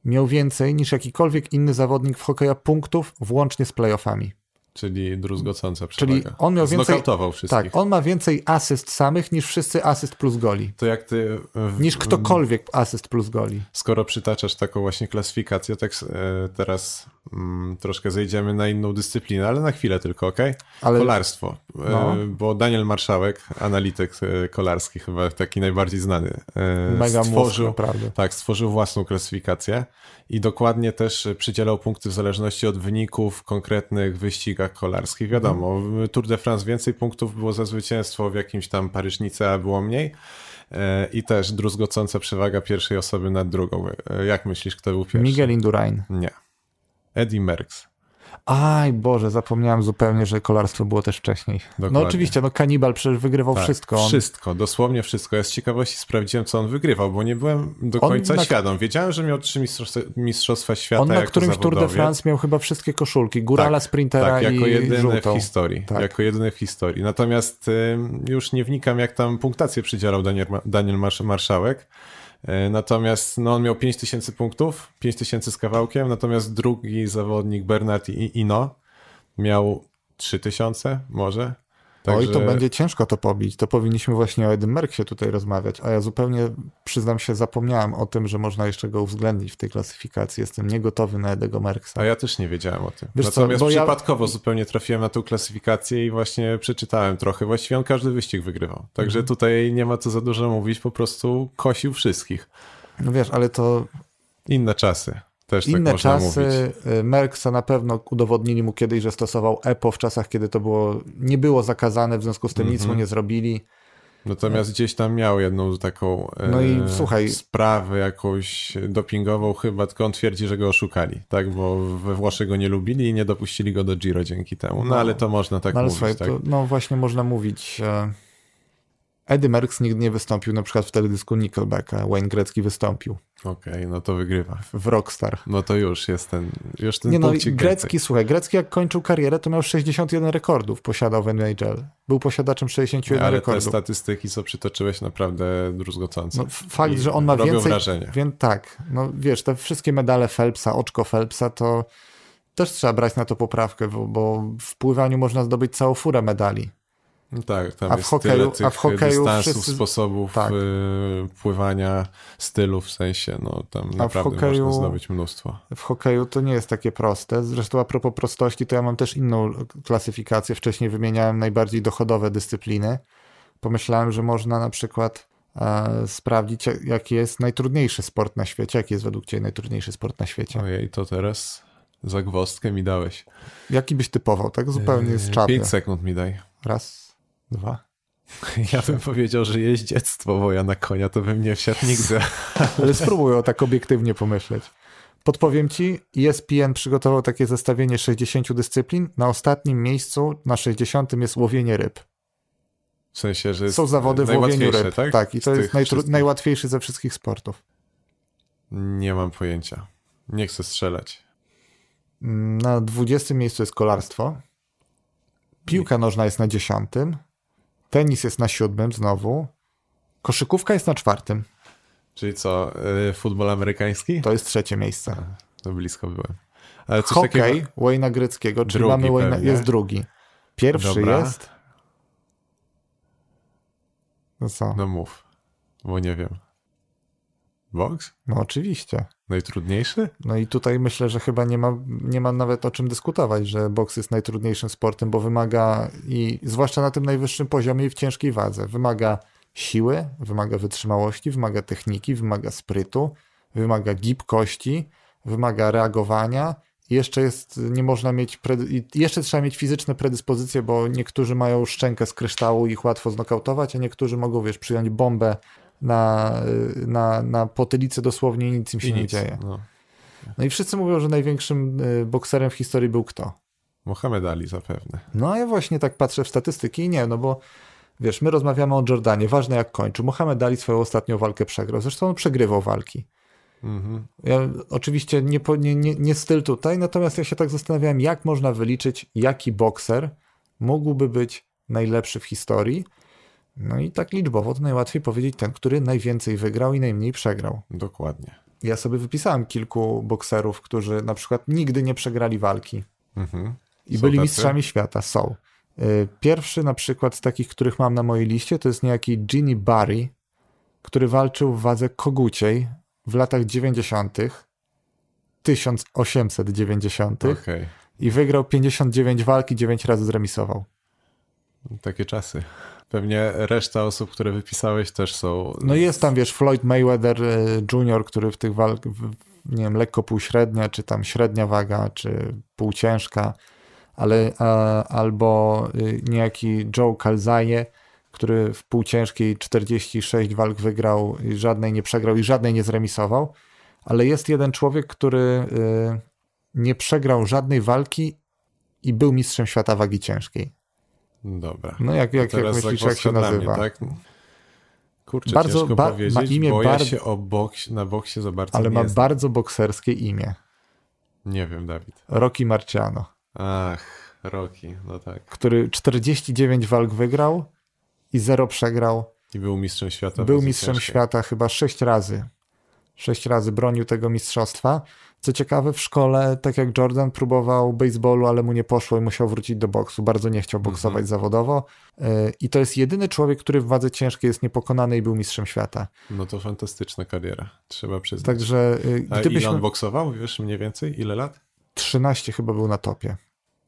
miał więcej niż jakikolwiek inny zawodnik w hokeja punktów włącznie z playoffami. Czyli druzgocąca przewaga. Czyli on miał więcej- wszystkich. Tak, on ma więcej asyst samych niż wszyscy asyst plus goli. To jak ty... w- Niż ktokolwiek asyst plus goli. Skoro przytaczasz taką właśnie klasyfikację, tak e, teraz mm, troszkę zejdziemy na inną dyscyplinę, ale na chwilę tylko, okej? Ale Kolarstwo. E, No. Bo Daniel Marszałek, analityk e, kolarski, chyba taki najbardziej znany, e, mega mózg, stworzył, naprawdę. tak, stworzył własną klasyfikację i dokładnie też przydzielał punkty w zależności od wyników konkretnych wyścigach kolarskich. Wiadomo, w Tour de France więcej punktów było za zwycięstwo, w jakimś tam Paryżnice a było mniej. E, I też druzgocąca przewaga pierwszej osoby nad drugą. E, Jak myślisz, kto był pierwszy? Miguel Indurain. Nie. Eddie Merckx. Aj Boże, zapomniałem zupełnie, że kolarstwo było też wcześniej. No Dokładnie. oczywiście, no kanibal przecież wygrywał Tak, wszystko. On, Wszystko, dosłownie wszystko. Ja z ciekawości sprawdziłem, co on wygrywał, bo nie byłem do On końca na- świadom. Wiedziałem, że miał trzy mistrzostwa, mistrzostwa świata on na którymś Tour de. France miał chyba wszystkie koszulki. Górala, Tak, sprintera Tak, jako i jedyny żółtą. w historii. Tak. Jako jedyny w historii. Natomiast ym, już nie wnikam, jak tam punktację przydzielał Daniel, Daniel Marsz Marszałek. Y, Natomiast no, on miał 5000 punktów, 5000 z kawałkiem, natomiast drugi zawodnik Bernard Ino miał 3000 może. Oj, to Także- będzie ciężko to pobić. To powinniśmy właśnie o Edym Merksie tutaj rozmawiać, a ja zupełnie, przyznam się, zapomniałem o tym, że można jeszcze go uwzględnić w tej klasyfikacji. Jestem niegotowy na Edego Merksa. A ja też nie wiedziałem o tym. Wiesz co, Natomiast ja- przypadkowo zupełnie trafiłem na tą klasyfikację i właśnie przeczytałem trochę. Właściwie on każdy wyścig wygrywał. Także Mhm. tutaj nie ma co za dużo mówić, po prostu kosił wszystkich. No wiesz, ale to Inne czasy. Też tak inne można czasy. y, Merksa na pewno udowodnili mu kiedyś, że stosował EPO w czasach, kiedy to było, nie było zakazane, w związku z tym nic Mhm. mu nie zrobili. Natomiast gdzieś tam miał jedną taką No i e, słuchaj- sprawę jakąś dopingową chyba, tylko on twierdzi, że go oszukali, tak? Bo we Włoszech go nie lubili i nie dopuścili go do Giro dzięki temu. No, No. ale to można tak No ale mówić, słuchaj, tak? to, no właśnie można mówić. E, Eddie Merckx nigdy nie wystąpił na przykład w teledysku Nickelbacka. Wayne Gretzky wystąpił Okej, no to wygrywa. w Rockstar. No to już jest ten, już ten Nie no, Grecki, więcej. słuchaj, Grecki jak kończył karierę, to miał 61 rekordów, posiadał w NHL. Był posiadaczem 61 Ale te rekordów. statystyki, co przytoczyłeś, naprawdę druzgocące. No, fakt, I że on ma robią więcej... wrażenie. Wie, tak, no wiesz, te wszystkie medale Phelpsa, oczko Phelpsa, to też trzeba brać na to poprawkę, bo, bo w pływaniu można zdobyć całą furę medali. Tak, tam A w jest hokeju- tyle a tych w hokeju dystansów, wszyscy- sposobów tak. y, pływania, stylów w sensie, no tam naprawdę hokeju- można zdobyć mnóstwo. w hokeju to nie jest takie proste. Zresztą a propos prostości, to ja mam też inną klasyfikację. Wcześniej wymieniałem najbardziej dochodowe dyscypliny. Pomyślałem, że można na przykład e, sprawdzić, jak- jaki jest najtrudniejszy sport na świecie. Jaki jest według Ciebie najtrudniejszy sport na świecie? Ojej, to teraz zagwozdkę mi dałeś. Jaki byś typował, tak zupełnie z czapy? 5 sekund mi daj. Raz, dwa, *laughs* Ja bym powiedział, że jeździectwo, bo ja na konia to bym nie wsiadł nigdy. Ale spróbuj o tak obiektywnie pomyśleć. Podpowiem ci, ESPN przygotował takie zestawienie 60 dyscyplin. Na ostatnim miejscu, na 60 jest łowienie ryb. W sensie, że Są zawody w łowieniu najłatwiejsze, ryb. tak? tak i to jest najtru- najłatwiejszy ze wszystkich sportów. Nie mam pojęcia. Nie chcę strzelać. Mm, Na 20 miejscu jest kolarstwo. Piłka nożna jest na 10. Tenis jest na 7 znowu. Koszykówka jest na czwartym. Czyli co, y, futbol amerykański? To jest trzecie miejsce. To blisko byłem. Ale coś Hokej takiego... Wayne'a Greckiego, czyli Drugi mamy pewnie. jest drugi. Pierwszy Dobra. jest... No co? No mów, bo nie wiem. Boks? No oczywiście. Najtrudniejszy? No i tutaj myślę, że chyba nie ma, nie ma nawet o czym dyskutować, że boks jest najtrudniejszym sportem, bo wymaga i zwłaszcza na tym najwyższym poziomie i w ciężkiej wadze, wymaga siły, wymaga wytrzymałości, wymaga techniki, wymaga sprytu, wymaga gibkości, wymaga reagowania. Jeszcze jest, nie można mieć, jeszcze trzeba mieć fizyczne predyspozycje, bo niektórzy mają szczękę z kryształu i ich łatwo znokautować, a niektórzy mogą, wiesz, przyjąć bombę na, na, na potylicę dosłownie i nic im się I nie nic. dzieje. No. No i wszyscy mówią, że największym y, bokserem w historii był kto? Mohamed Ali zapewne. No a ja właśnie tak patrzę w statystyki i nie, no bo wiesz, my rozmawiamy o Jordanie, ważne jak kończył. Mohamed Ali swoją ostatnią walkę przegrał, zresztą on przegrywał walki. Mhm. Ja, oczywiście nie, nie, nie, nie styl tutaj, natomiast ja się tak zastanawiałem, jak można wyliczyć, jaki bokser mógłby być najlepszy w historii. No i tak liczbowo to najłatwiej powiedzieć ten, który najwięcej wygrał i najmniej przegrał. Dokładnie. Ja sobie wypisałem kilku bokserów, którzy na przykład nigdy nie przegrali walki. Mhm. I Są byli tacy? mistrzami świata, są. Y, Pierwszy na przykład z takich, których mam na mojej liście, to jest niejaki Ginny Barry, który walczył w wadze koguciej w latach 90., 1890 Okej. i wygrał 59 walki, 9 razy zremisował. Takie czasy. Pewnie reszta osób, które wypisałeś też są... No jest tam, wiesz, Floyd Mayweather y, Jr., który w tych walkach, nie wiem, lekko półśrednia, czy tam średnia waga, czy półciężka, ale albo y, niejaki Joe Calzaje, który w półciężkiej 46 walk wygrał i żadnej nie przegrał i żadnej nie zremisował, ale jest jeden człowiek, który y, nie przegrał żadnej walki i był mistrzem świata wagi ciężkiej. Dobra. No jak, jak, jak myślisz, jak się nazywa? tak? Kurczę, Bardzo ciężko ba- ma powiedzieć, imię bo bar- ja się o boksie, na boksie za bardzo Ale ma bardzo bokserskie imię. Nie wiem, Dawid. Rocky Marciano, Ach, Rocky, no tak. który 49 walk wygrał i 0 przegrał. I był mistrzem świata. Był mistrzem ciężkiej. świata chyba 6 razy. 6 razy bronił tego mistrzostwa. Co ciekawe, w szkole, tak jak Jordan, próbował baseballu, ale mu nie poszło i musiał wrócić do boksu. Bardzo nie chciał boksować Mhm. zawodowo. Yy, I to jest jedyny człowiek, który w wadze ciężkiej jest niepokonany i był mistrzem świata. No to fantastyczna kariera, trzeba przyznać. Także yy, A ile on boksował, wiesz mniej więcej? Ile lat? 13 chyba był na topie.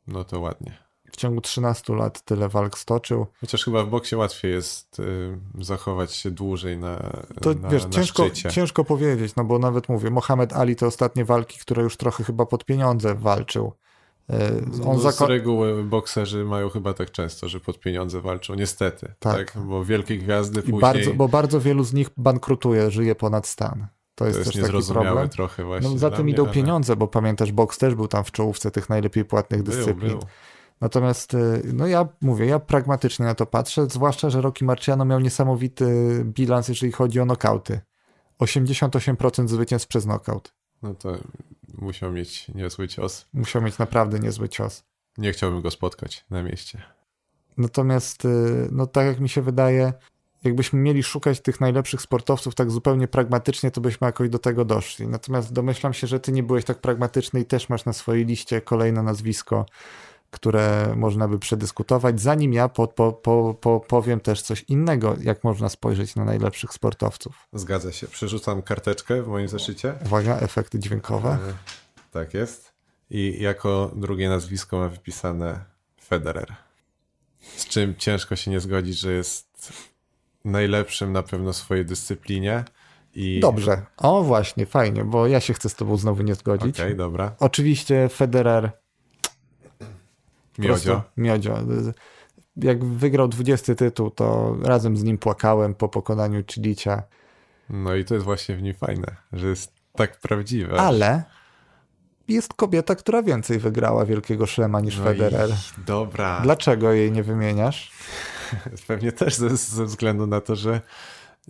No to ładnie. W ciągu 13 lat tyle walk stoczył. Chociaż chyba w boksie łatwiej jest y, zachować się dłużej na, To na, wiesz, na ciężko, szczycie. ciężko powiedzieć, no bo nawet mówię, Mohamed Ali te ostatnie walki, które już trochę chyba pod pieniądze walczył. Yy, On no, Z reguły bokserzy mają chyba tak często, że pod pieniądze walczą. Niestety. Tak. Tak. Bo wielkie gwiazdy I później bardzo, bo bardzo wielu z nich bankrutuje, żyje ponad stan. To to jest, jest też taki problem. trochę właśnie. No, za tym idą ale pieniądze, bo pamiętasz, boks też był tam w czołówce tych najlepiej płatnych Był, dyscyplin. był. Natomiast, y, no ja mówię, ja pragmatycznie na to patrzę, zwłaszcza, że Rocky Marciano miał niesamowity bilans, jeżeli chodzi o nokauty. 88% zwycięstw przez nokaut. No to musiał mieć niezły cios. Musiał mieć naprawdę niezły cios. Nie chciałbym go spotkać na mieście. Natomiast, y, no tak jak mi się wydaje, jakbyśmy mieli szukać tych najlepszych sportowców tak zupełnie pragmatycznie, to byśmy jakoś do tego doszli. Natomiast domyślam się, że ty nie byłeś tak pragmatyczny i też masz na swojej liście kolejne nazwisko, które można by przedyskutować, zanim ja po, po, po, po, powiem też coś innego, jak można spojrzeć na najlepszych sportowców. Zgadza się. Przerzucam karteczkę w moim zeszycie. Uwaga, efekty dźwiękowe. E, Tak jest. I jako drugie nazwisko ma wypisane Federer. Z czym ciężko się nie zgodzić, że jest najlepszym na pewno w swojej dyscyplinie. I... Dobrze. O właśnie, fajnie, bo ja się chcę z tobą znowu nie zgodzić. Okej, dobra. Oczywiście Federer Miodzio. Miodzio. jak wygrał 20 tytuł, to razem z nim płakałem po pokonaniu Chilicia. No i to jest właśnie w nim fajne, że jest tak prawdziwe. Ale jest kobieta, która więcej wygrała Wielkiego Szlema niż no Federer. I... Dobra. Dlaczego jej nie wymieniasz? *laughs* Pewnie też ze, ze względu na to, że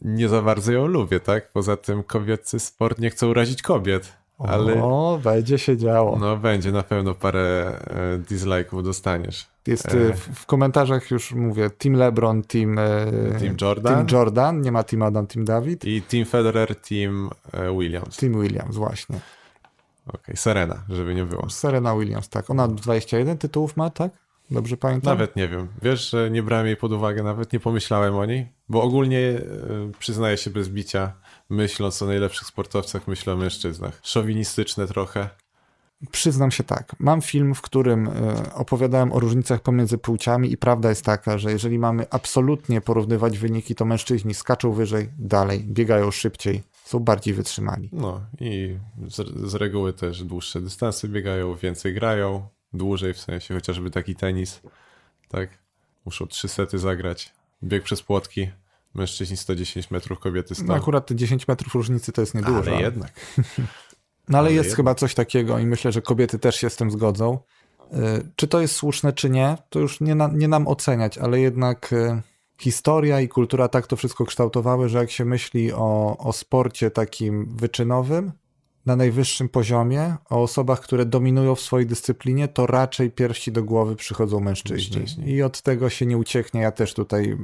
nie za bardzo ją lubię, tak? Poza tym kobiecy sport nie chce urazić kobiet. Ale... O, będzie się działo. No będzie, na pewno parę e, dislike'ów dostaniesz. Jest e... w, w, komentarzach już mówię, Team LeBron, Team, e, team, Jordan. team Jordan, nie ma Team Adam, Team David. I Team Federer, Team e, Williams. Team Williams, właśnie. Okej, okay. Serena, żeby nie było. Serena Williams, tak. Ona 21 tytułów ma, tak? Dobrze pamiętam? Nawet nie wiem. Wiesz, że nie brałem jej pod uwagę, nawet nie pomyślałem o niej, bo ogólnie e, przyznaję się bez bicia, myśląc o najlepszych sportowcach, myślę o mężczyznach. Szowinistyczne trochę. Przyznam się tak. Mam film, w którym opowiadałem o różnicach pomiędzy płciami i prawda jest taka, że jeżeli mamy absolutnie porównywać wyniki, to mężczyźni skaczą wyżej, dalej, biegają szybciej, są bardziej wytrzymali. No i z, z reguły też dłuższe dystanse biegają, więcej grają, dłużej w sensie chociażby taki tenis, tak? Muszą trzy sety zagrać. Bieg przez płotki, mężczyźni 110 metrów, kobiety 100. No akurat te 10 metrów różnicy to jest niedużo. Ale jednak. *laughs* no ale, ale jest jednak. chyba coś takiego i myślę, że kobiety też się z tym zgodzą. Czy to jest słuszne, czy nie, to już nie, na, nie nam oceniać, ale jednak historia i kultura tak to wszystko kształtowały, że jak się myśli o, o sporcie takim wyczynowym, na najwyższym poziomie, o osobach, które dominują w swojej dyscyplinie, to raczej pierwsi do głowy przychodzą mężczyźni. mężczyźni. I od tego się nie ucieknie. Ja też tutaj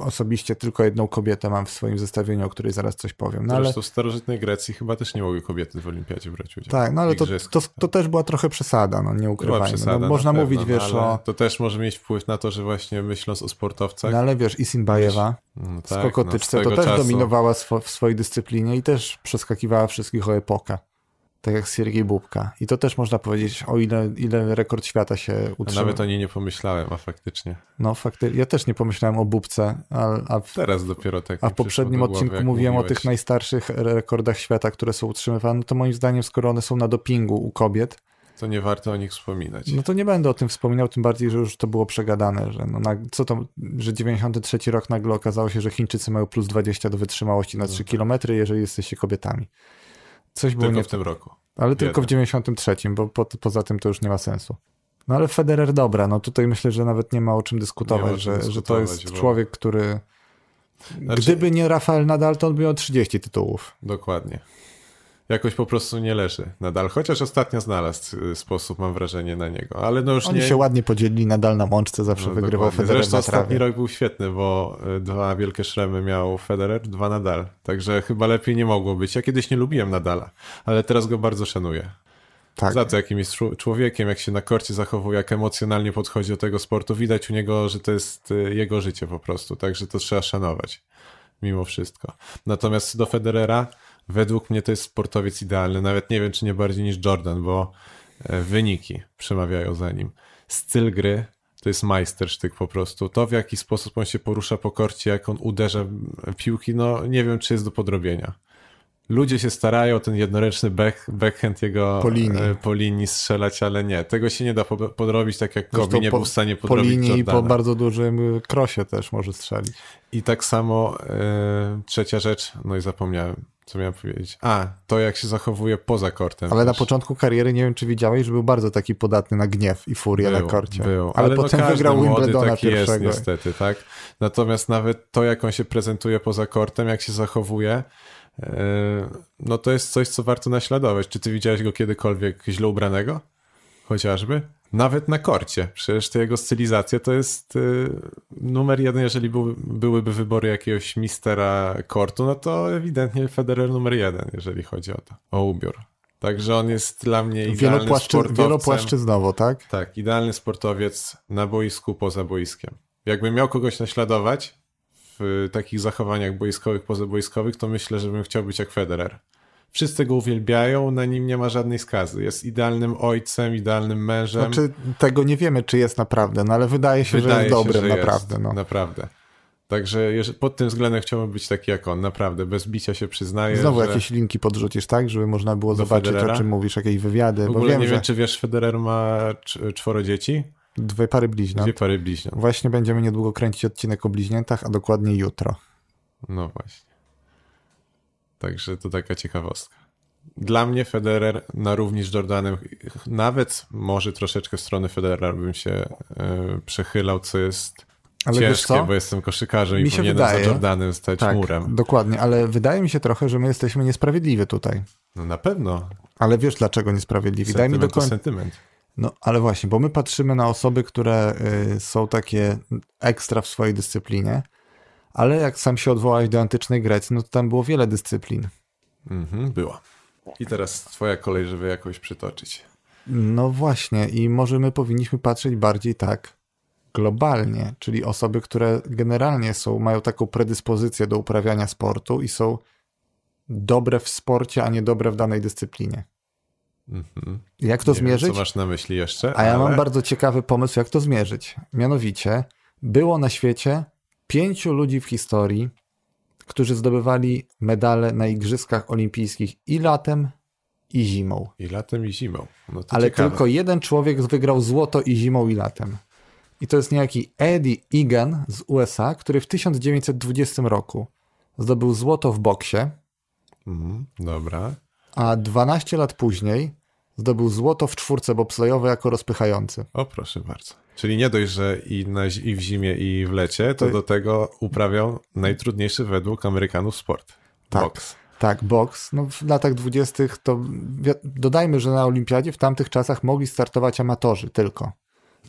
osobiście tylko jedną kobietę mam w swoim zestawieniu, o której zaraz coś powiem. No, Zresztą ale... w starożytnej Grecji chyba też nie mogły kobiety w olimpiadzie brać udziału. Tak, no ale to, to, to, też była trochę przesada, no nie ukrywajmy. No, przesada, no, można pewno, mówić, no, wiesz, o... To też może mieć wpływ na to, że właśnie myśląc o sportowcach... No ale wiesz, Isinbajewa no, tak, skokotyczce no, to też czasu... dominowała swo w swojej dyscyplinie i też przeskakiwała wszystkich o epokę tak jak Siergiej Bubka. I to też można powiedzieć, o ile, ile rekord świata się utrzymał. A nawet o niej nie pomyślałem, a faktycznie. No faktycznie, ja też nie pomyślałem o Bubce. A, a w, Teraz dopiero tak. A w poprzednim odcinku mówiłem mówiłeś. o tych najstarszych rekordach świata, które są utrzymywane. To moim zdaniem, skoro one są na dopingu u kobiet, to nie warto o nich wspominać. No to nie będę o tym wspominał, tym bardziej, że już to było przegadane, że no na, co to, że 93 rok nagle okazało się, że Chińczycy mają plus 20 do wytrzymałości na 3 no tak. km, jeżeli jesteście kobietami. Coś było tylko nie... w tym roku. Ale Jeden. tylko w 93, bo po, poza tym to już nie ma sensu. No ale Federer dobra, no tutaj myślę, że nawet nie ma o czym dyskutować, o czym że, dyskutować, że to jest bo... człowiek, który znaczy... gdyby nie Rafael Nadal, to on by miał 30 tytułów. Dokładnie jakoś po prostu nie leży nadal. Chociaż ostatnio znalazł y, sposób, mam wrażenie, na niego. Ale no już Oni nie... się ładnie podzielili nadal na mączce, zawsze no, wygrywał dokładnie. Federer Zresztą ostatni rok był świetny, bo y, dwa wielkie szremy miał Federer, dwa Nadal. Także chyba lepiej nie mogło być. Ja kiedyś nie lubiłem Nadala, ale teraz go bardzo szanuję. Tak. Za to, jakim jest człowiekiem, jak się na korcie zachowuje, jak emocjonalnie podchodzi do tego sportu. Widać u niego, że to jest y, jego życie po prostu, także to trzeba szanować mimo wszystko. Natomiast do Federera, według mnie to jest sportowiec idealny. Nawet nie wiem, czy nie bardziej niż Jordan, bo e, wyniki przemawiają za nim. Styl gry to jest majstersztyk po prostu. To, w jaki sposób on się porusza po korcie, jak on uderza piłki, no nie wiem, czy jest do podrobienia. Ludzie się starają ten jednoręczny back, backhand jego po linii. E, po linii strzelać, ale nie. Tego się nie da podrobić tak jak Kobe nie po, był w stanie podrobić Po linii Jordana. i po bardzo dużym krosie też może strzelić. I tak samo e, trzecia rzecz, no i zapomniałem co miałem powiedzieć? A, to jak się zachowuje poza kortem. Ale też. na początku kariery nie wiem, czy widziałeś, że był bardzo taki podatny na gniew i furię był, na korcie. Był. Ale, Ale no potem no wygrał Wimbledona taki pierwszego. jest niestety, tak? Natomiast nawet to, jak on się prezentuje poza kortem, jak się zachowuje, e, no to jest coś, co warto naśladować. Czy ty widziałeś go kiedykolwiek źle ubranego? Chociażby? Nawet na korcie. Przecież te jego stylizacje to jest y, numer jeden, jeżeli był, byłyby wybory jakiegoś mistera kortu, no to ewidentnie Federer numer jeden, jeżeli chodzi o to, o ubiór. Także on jest dla mnie idealnym Wielopłaszczy, sportowcem. Wielopłaszczyznowo, tak? Tak, idealny sportowiec na boisku, poza boiskiem. Jakbym miał kogoś naśladować w takich zachowaniach boiskowych, pozaboiskowych, to myślę, że bym chciał być jak Federer. Wszyscy go uwielbiają, na nim nie ma żadnej skazy. Jest idealnym ojcem, idealnym mężem. Znaczy, tego nie wiemy, czy jest naprawdę, no ale wydaje się, wydaje że jest dobrym, że naprawdę. Jest, no. Naprawdę. Także pod tym względem chciałbym być taki jak on, naprawdę, bez bicia się przyznaję. Znowu że... jakieś linki podrzucisz, tak? Żeby można było zobaczyć, Federera? o czym mówisz, jakieś wywiady. W ogóle bo wiem, nie że... wiem, czy wiesz, Federer ma czworo dzieci Dwie pary bliźniąt. Dwie pary bliźniąt. Właśnie będziemy niedługo kręcić odcinek o bliźniętach, a dokładnie jutro. No właśnie. Także to taka ciekawostka. Dla mnie Federer na równi z Jordanem, nawet może troszeczkę w stronę Federera bym się e, przechylał, co jest Ale ciężkie, bo jestem koszykarzem Mi i się powinienem wydaje- za Jordanem stać Tak, murem. dokładnie, ale wydaje mi się trochę, że my jesteśmy niesprawiedliwi tutaj. No na pewno. Ale wiesz dlaczego niesprawiedliwi? Daj mi Sentyment to dokończyć. sentyment. No, ale właśnie, bo my patrzymy na osoby, które y, są takie ekstra w swojej dyscyplinie, ale jak sam się odwołałeś do antycznej Grecji, no to tam było wiele dyscyplin. Mhm, była. I teraz twoja kolej, żeby jakoś przytoczyć. No właśnie, i może my powinniśmy patrzeć bardziej tak globalnie, czyli osoby, które generalnie są, mają taką predyspozycję do uprawiania sportu i są dobre w sporcie, a nie dobre w danej dyscyplinie. Mhm. Jak to Nie wiem, zmierzyć? co masz na myśli jeszcze? A ja ale... mam bardzo ciekawy pomysł, jak to zmierzyć. Mianowicie, było na świecie pięciu ludzi w historii, którzy zdobywali medale na Igrzyskach Olimpijskich i latem, i zimą. I latem, i zimą. No Ale ciekawe. tylko jeden człowiek wygrał złoto i zimą, i latem. I to jest niejaki Eddie Egan z USA, który w 1920 roku zdobył złoto w boksie, Mhm, dobra. a 12 lat później zdobył złoto w czwórce bobslejowej jako rozpychający. O, proszę bardzo. Czyli nie dość, że i, na, i w zimie, i w lecie, to To- do tego uprawiał najtrudniejszy według Amerykanów sport. Tak. Boks. Tak, boks. No, w latach dwudziestych to dodajmy, że na olimpiadzie w tamtych czasach mogli startować amatorzy tylko.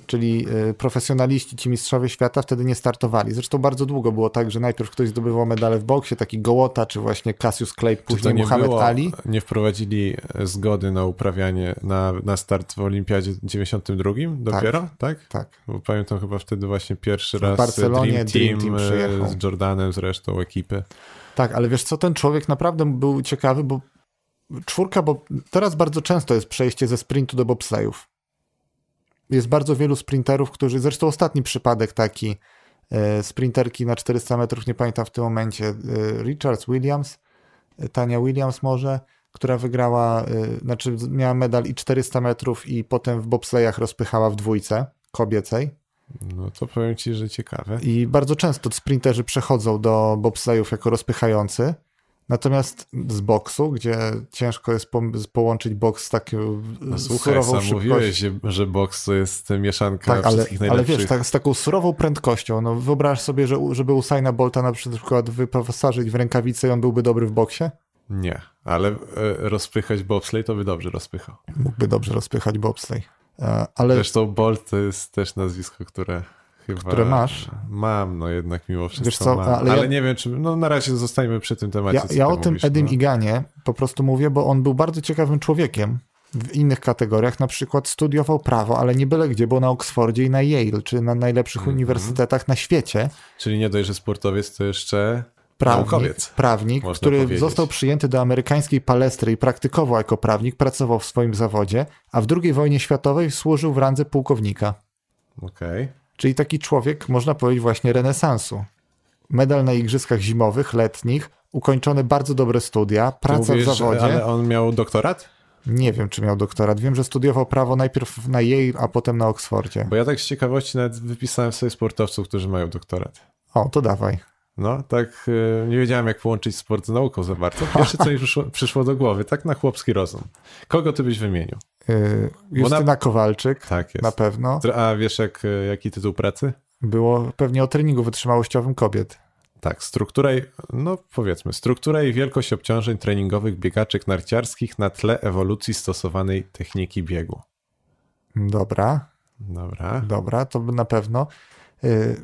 Czyli y, profesjonaliści, ci mistrzowie świata wtedy nie startowali. Zresztą bardzo długo było tak, że najpierw ktoś zdobywał medale w boksie, taki Gołota, czy właśnie Cassius Clay, później nie Muhammad było, Ali. nie wprowadzili e, zgody na uprawianie, na, na start w Olimpiadzie 92 dopiero, tak? Tak. Bo pamiętam chyba wtedy właśnie pierwszy W raz Barcelonie Dream Dream Team, Team e, przyjechał. z Jordanem zresztą ekipy. Tak, ale wiesz co, ten człowiek naprawdę był ciekawy, bo czwórka, bo teraz bardzo często jest przejście ze sprintu do bobslejów. Jest bardzo wielu sprinterów, którzy, zresztą ostatni przypadek taki, e, sprinterki na 400 metrów, nie pamiętam w tym momencie, e, Richards Williams, e, Tania Williams może, która wygrała, znaczy miała medal i 400 metrów i potem w bobslejach rozpychała w dwójce kobiecej. No to powiem ci, że ciekawe. I bardzo często sprinterzy przechodzą do bobslejów jako rozpychający. Natomiast z boksu, gdzie ciężko jest po, połączyć boks z taką No, słuchaj, surową szybkością. mówiłeś, że, boks to jest mieszanka Tak, ale, ale wiesz, tak, z taką surową prędkością. No, wyobraź sobie, że, żeby Usaina Bolta na przykład wyposażyć w rękawice i on byłby dobry w boksie? Nie, ale e, rozpychać bobsleigh to by dobrze rozpychał. Mógłby dobrze rozpychać bobsleigh. E, Ale Zresztą Bolt to jest też nazwisko, które chyba... Które masz? Mam, no jednak mimo wszystko Wiesz co, mam. ale Ale, ja- nie wiem, czy... No na razie zostańmy przy tym temacie, ja, ja o tym mówisz, Edim no. Iganie po prostu mówię, bo on był bardzo ciekawym człowiekiem w innych kategoriach. Na przykład studiował prawo, ale nie byle gdzie, bo na Oksfordzie i na Yale, czy na najlepszych Mhm. uniwersytetach na świecie. Czyli nie dość, że sportowiec, to jeszcze prawnik, naukowiec. prawnik który powiedzieć. został przyjęty do amerykańskiej palestry i praktykował jako prawnik, pracował w swoim zawodzie, a w II wojnie światowej służył w randze pułkownika. Okej. Czyli taki człowiek, można powiedzieć, właśnie renesansu. Medal na igrzyskach zimowych, letnich, ukończone bardzo dobre studia, praca mówisz, w zawodzie. Ale on miał doktorat? Nie wiem, czy miał doktorat. Wiem, że studiował prawo najpierw na Yale, a potem na Oksfordzie. Bo ja tak z ciekawości nawet wypisałem sobie sportowców, którzy mają doktorat. O, to dawaj. No, tak e, nie wiedziałem, jak połączyć sport z nauką za bardzo. Pierwsze, co mi przyszło, przyszło do głowy, tak na chłopski rozum. Kogo ty byś wymienił? Yy, Justyna Kowalczyk, Tak jest. na pewno. A wiesz, jak, e, jaki tytuł pracy? Było pewnie o treningu wytrzymałościowym kobiet. Tak, struktura i, no powiedzmy, struktura i wielkość obciążeń treningowych biegaczek narciarskich na tle ewolucji stosowanej techniki biegu. Dobra, Dobra. dobra, to na pewno. Yy,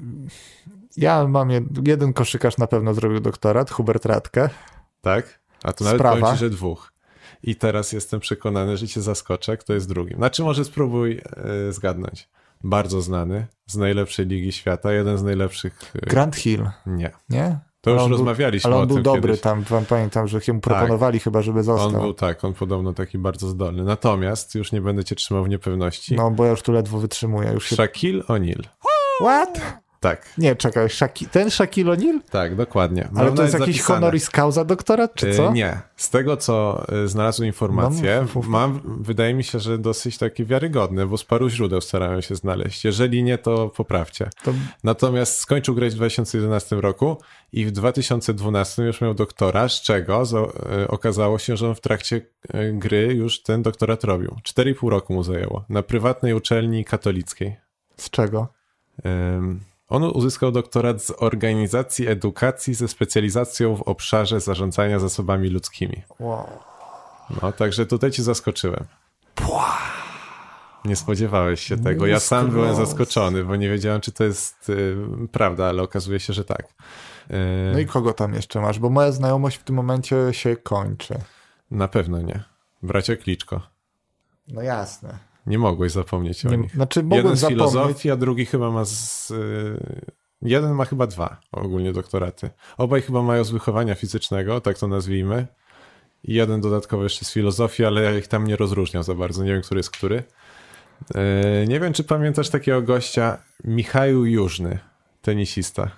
Ja mam jed- jeden koszykarz na pewno zrobił doktorat, Hubert Radke. Tak? A to nawet Sprawa. powiem ci, że dwóch. I teraz jestem przekonany, że cię zaskoczę, kto jest drugim. Znaczy może spróbuj e, zgadnąć. Bardzo znany, z najlepszej ligi świata, jeden z najlepszych... e, Grant Hill, Nie. nie? To już on był- rozmawialiśmy Ale o on był tym dobry kiedyś. tam, wam pamiętam, że mu proponowali chyba, żeby On został. był tak, on podobno taki bardzo zdolny. Natomiast już nie będę cię trzymał w niepewności. No, bo ja już tu ledwo wytrzymuję. Już się... Shaquille O'Neal. What? Tak, Nie, czekaj, Shaki... ten Shaquille O'Neal? tak, dokładnie. Mam Ale to jest jakiś zapisane. honoris causa doktorat, czy E, co? Nie. Z tego, co e, znalazłem informacje, No, mów. mam, wydaje mi się, że dosyć takie wiarygodne, bo z paru źródeł starałem się znaleźć. Jeżeli nie, to poprawcie. To Natomiast skończył grać w 2011 roku i w 2012 już miał doktora, z czego e, okazało się, że on w trakcie gry już ten doktorat robił. 4,5 roku mu zajęło. Na prywatnej uczelni katolickiej. z czego? Ym, On uzyskał doktorat z organizacji edukacji ze specjalizacją w obszarze zarządzania zasobami ludzkimi. Wow. No, także tutaj cię zaskoczyłem. Nie spodziewałeś się tego. Ja sam byłem zaskoczony, bo nie wiedziałem, czy to jest y, prawda, ale okazuje się, że tak. Y, No i kogo tam jeszcze masz? Bo moja znajomość w tym momencie się kończy. Na pewno nie. Bracia Kliczko. No jasne. Nie mogłeś zapomnieć o Nie, nich. znaczy mogłem Jeden z zapomnieć. filozofii, a drugi chyba ma z... y, Jeden ma chyba dwa ogólnie doktoraty. Obaj chyba mają z wychowania fizycznego, tak to nazwijmy. I jeden dodatkowo jeszcze z filozofii, ale ja ich tam nie rozróżniam za bardzo. Nie wiem, który jest który. Y, Nie wiem, czy pamiętasz takiego gościa Michał Jużny, tenisista.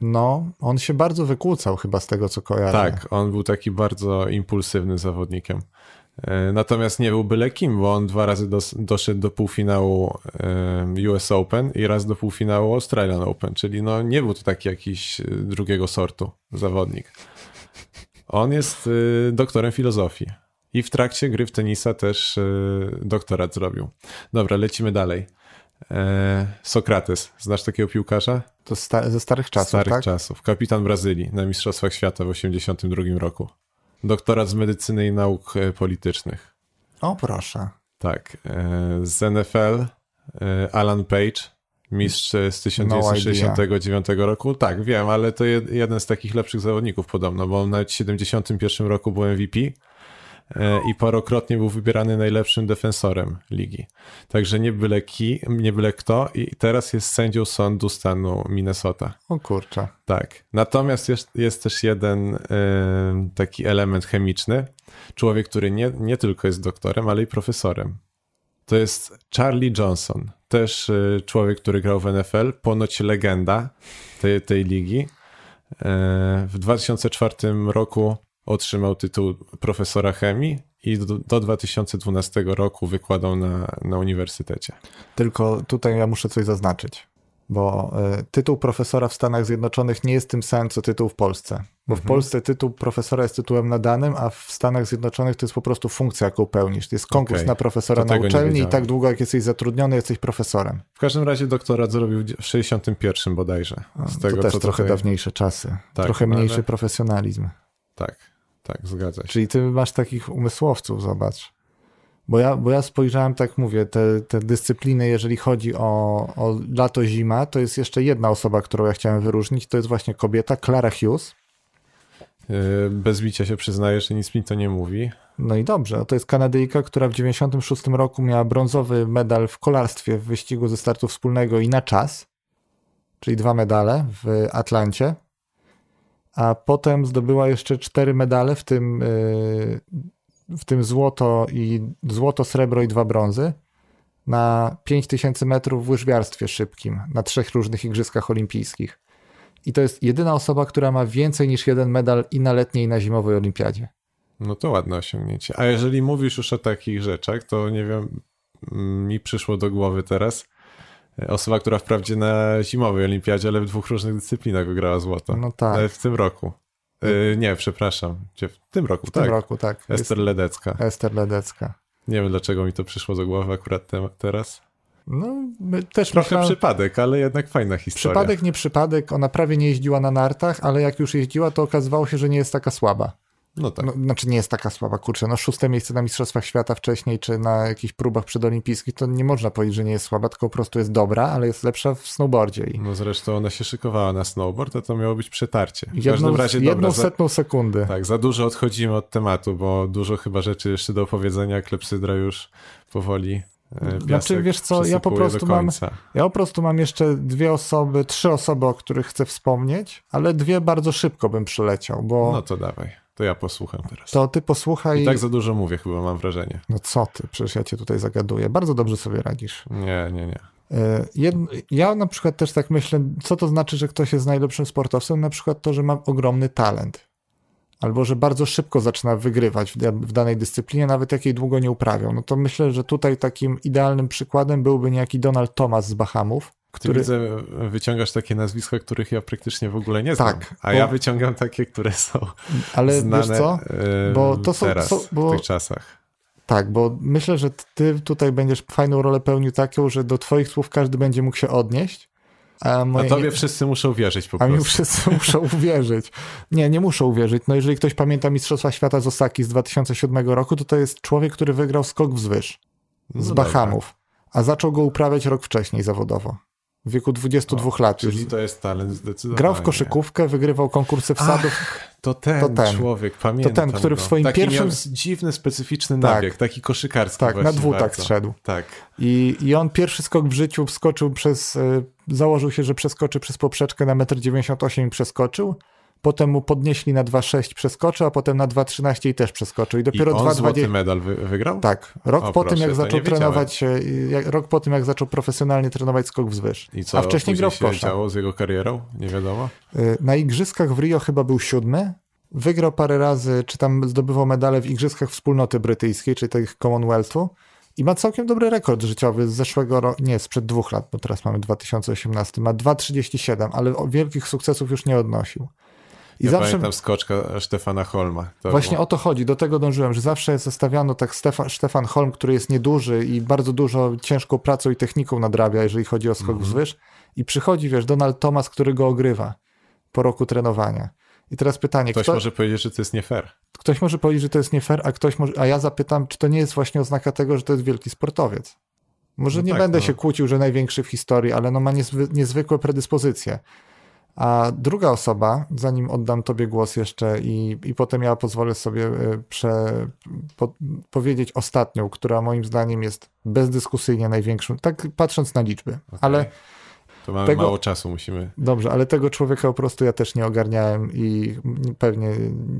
No, on się bardzo wykłócał chyba z tego, co kojarzę. Tak, on był taki bardzo impulsywnym zawodnikiem. E, Natomiast nie był byle kim, bo on dwa razy dos, doszedł do półfinału e, US Open i raz do półfinału Australian Open, czyli no nie był to taki jakiś e, drugiego sortu zawodnik. On jest doktorem filozofii i w trakcie gry w tenisa też doktorat zrobił. Dobra, lecimy dalej. Sokrates, znasz takiego piłkarza? To sta- ze starych czasów, starych tak? czasów. Kapitan Brazylii na Mistrzostwach Świata w 1982 roku. Doktorat z medycyny i nauk e, politycznych. O, proszę. Tak. e, Z NFL e, Alan Page, mistrz z 1969 roku. Tak, wiem, ale to jed- jeden z takich lepszych zawodników podobno, bo on nawet w 71 roku był MVP i parokrotnie był wybierany najlepszym defensorem ligi. Także nie byle, ki, nie byle kto i teraz jest sędzią sądu stanu Minnesota. O kurczę. Tak. Natomiast jest, jest też jeden y, taki element chemiczny. Człowiek, który nie, nie tylko jest doktorem, ale i profesorem. To jest Charlie Johnson. Też y, człowiek, który grał w NFL, ponoć legenda tej, tej ligi. Y, w 2004 roku otrzymał tytuł profesora chemii i do, do 2012 roku wykładał na, na uniwersytecie. Tylko tutaj ja muszę coś zaznaczyć, bo y, tytuł profesora w Stanach Zjednoczonych nie jest tym samym, co tytuł w Polsce. Bo w Mhm. Polsce tytuł profesora jest tytułem nadanym, a w Stanach Zjednoczonych to jest po prostu funkcja, jaką pełnisz. To jest konkurs Okej. na profesora To na uczelni i tak długo, jak jesteś zatrudniony, jesteś profesorem. W każdym razie doktorat zrobił w 61 bodajże. Z tego, to też co trochę tutaj... dawniejsze czasy. Tak, trochę mniejszy ale- profesjonalizm. Tak, tak, zgadza się. Czyli ty masz takich umysłowców, zobacz. Bo ja, bo ja spojrzałem, tak mówię, te, te dyscypliny, jeżeli chodzi o, o lato-zima, to jest jeszcze jedna osoba, którą ja chciałem wyróżnić, to jest właśnie kobieta, Clara Hughes. Yy, Bez bicia się przyznaję, że nic mi to nie mówi. No i dobrze, to jest Kanadyjka, która w 96 roku miała brązowy medal w kolarstwie w wyścigu ze startu wspólnego i na czas, czyli dwa medale w Atlancie, a potem zdobyła jeszcze cztery medale, w tym, yy, w tym złoto i złoto, srebro i dwa brązy na 5000 metrów w łyżwiarstwie szybkim na trzech różnych igrzyskach olimpijskich. I to jest jedyna osoba, która ma więcej niż jeden medal i na letniej, i na zimowej olimpiadzie. No to ładne osiągnięcie. A jeżeli mówisz już o takich rzeczach, to nie wiem, mm, mi przyszło do głowy teraz osoba, która wprawdzie na zimowej olimpiadzie, ale w dwóch różnych dyscyplinach wygrała złoto. No tak. Ale w tym roku. Yy, nie, przepraszam. W tym roku, W tak. tym roku, tak. Ester Ledecka. Ester Ledecka. Nie wiem, dlaczego mi to przyszło do głowy akurat te, teraz. No, my też Trochę myślałem, przypadek, ale jednak fajna historia. przypadek, nie przypadek. Ona prawie nie jeździła na nartach, ale jak już jeździła, to okazywało się, że nie jest taka słaba. No tak. No, znaczy nie jest taka słaba, kurczę, no szóste miejsce na Mistrzostwach Świata wcześniej, czy na jakichś próbach przedolimpijskich, to nie można powiedzieć, że nie jest słaba, tylko po prostu jest dobra, ale jest lepsza w snowboardzie. I No zresztą ona się szykowała na snowboard, a to miało być przetarcie. W jedną, każdym razie, jedną dobra, setną sekundy. tak, za dużo odchodzimy od tematu, bo dużo chyba rzeczy jeszcze do opowiedzenia. Klepsydra już powoli e, Znaczy, wiesz co, ja po prostu mam-. Ja po prostu mam jeszcze dwie osoby, trzy osoby, o których chcę wspomnieć, ale dwie bardzo szybko bym przeleciał, bo No to dawaj, to ja posłucham teraz. to ty posłuchaj. I tak za dużo mówię chyba, mam wrażenie. No co ty, przecież ja cię tutaj zagaduję. Bardzo dobrze sobie radzisz. Nie, nie, nie. E. Ja na przykład też tak myślę, co to znaczy, że ktoś jest najlepszym sportowcem? Na przykład to, że ma ogromny talent. Albo że bardzo szybko zaczyna wygrywać w, w danej dyscyplinie, nawet jakiej długo nie uprawiał. No to myślę, że tutaj takim idealnym przykładem byłby niejaki Donald Thomas z Bahamów, który... Widzę, wyciągasz takie nazwiska, których ja praktycznie w ogóle nie znam. Tak, a bo... ja wyciągam takie, które są Ale znane wiesz co? Bo to są, teraz, są, bo... w tych czasach. Tak, bo myślę, że ty tutaj będziesz fajną rolę pełnił taką, że do twoich słów każdy będzie mógł się odnieść. A, moje... a tobie wszyscy muszą wierzyć po prostu. A mi wszyscy *laughs* muszą uwierzyć. Nie, nie muszą uwierzyć. No jeżeli ktoś pamięta Mistrzostwa Świata z Osaki z 2007 roku, to to jest człowiek, który wygrał skok wzwyż z no Bahamów, a zaczął go uprawiać rok wcześniej zawodowo w wieku 22 o, lat. Czyli już. to jest talent zdecydowanie. Grał w koszykówkę, wygrywał konkursy wsadów. Ach, to, ten to ten człowiek, pamiętam To ten, który w swoim taki pierwszym... Dziwny, specyficzny tak, nabieg, taki koszykarski Tak, na dwóch tak szedł. Tak. I, I on pierwszy skok w życiu wskoczył przez... Y, założył się, że przeskoczy przez poprzeczkę na 1,98 m i przeskoczył potem mu podnieśli na 2,6 przeskoczył, a potem na 2,13 i też przeskoczył. I dopiero I on 2, złoty medal wy, wygrał? Tak. Rok o, po proszę, tym, jak zaczął trenować, jak, rok po tym, jak zaczął profesjonalnie trenować skok wzwyż. I co, a wcześniej grał w kosza. się działo z jego karierą? Nie wiadomo? Y, na igrzyskach w Rio chyba był siódmy. Wygrał parę razy, czy tam zdobywał medale w igrzyskach wspólnoty brytyjskiej, czyli tych Commonwealthu. I ma całkiem dobry rekord życiowy z zeszłego roku, nie, sprzed dwóch lat, bo teraz mamy 2018. Ma 2,37, ale wielkich sukcesów już nie odnosił. I ja zawsze... pamiętam skoczka Stefana Holma. To Właśnie było... o to chodzi, do tego dążyłem, że zawsze zestawiano tak Stefan, Stefan Holm, który jest nieduży i bardzo dużo ciężką pracą i techniką nadrabia, jeżeli chodzi o skok mm -hmm. wzwyż. I przychodzi, wiesz, Donald Thomas, który go ogrywa po roku trenowania. I teraz pytanie. Ktoś kto... może powiedzieć, że to jest nie fair. Ktoś może powiedzieć, że to jest nie fair, a ktoś może. A ja zapytam, czy to nie jest właśnie oznaka tego, że to jest wielki sportowiec. Może no nie tak, będę no. się kłócił, że największy w historii, ale no ma niezwy... niezwykłe predyspozycje. A druga osoba, zanim oddam Tobie głos jeszcze i, i potem ja pozwolę sobie e, prze, po, powiedzieć ostatnią, która moim zdaniem jest bezdyskusyjnie największą, tak patrząc na liczby, okay. ale... To mamy tego, mało czasu, musimy... Dobrze, ale tego człowieka po prostu ja też nie ogarniałem i pewnie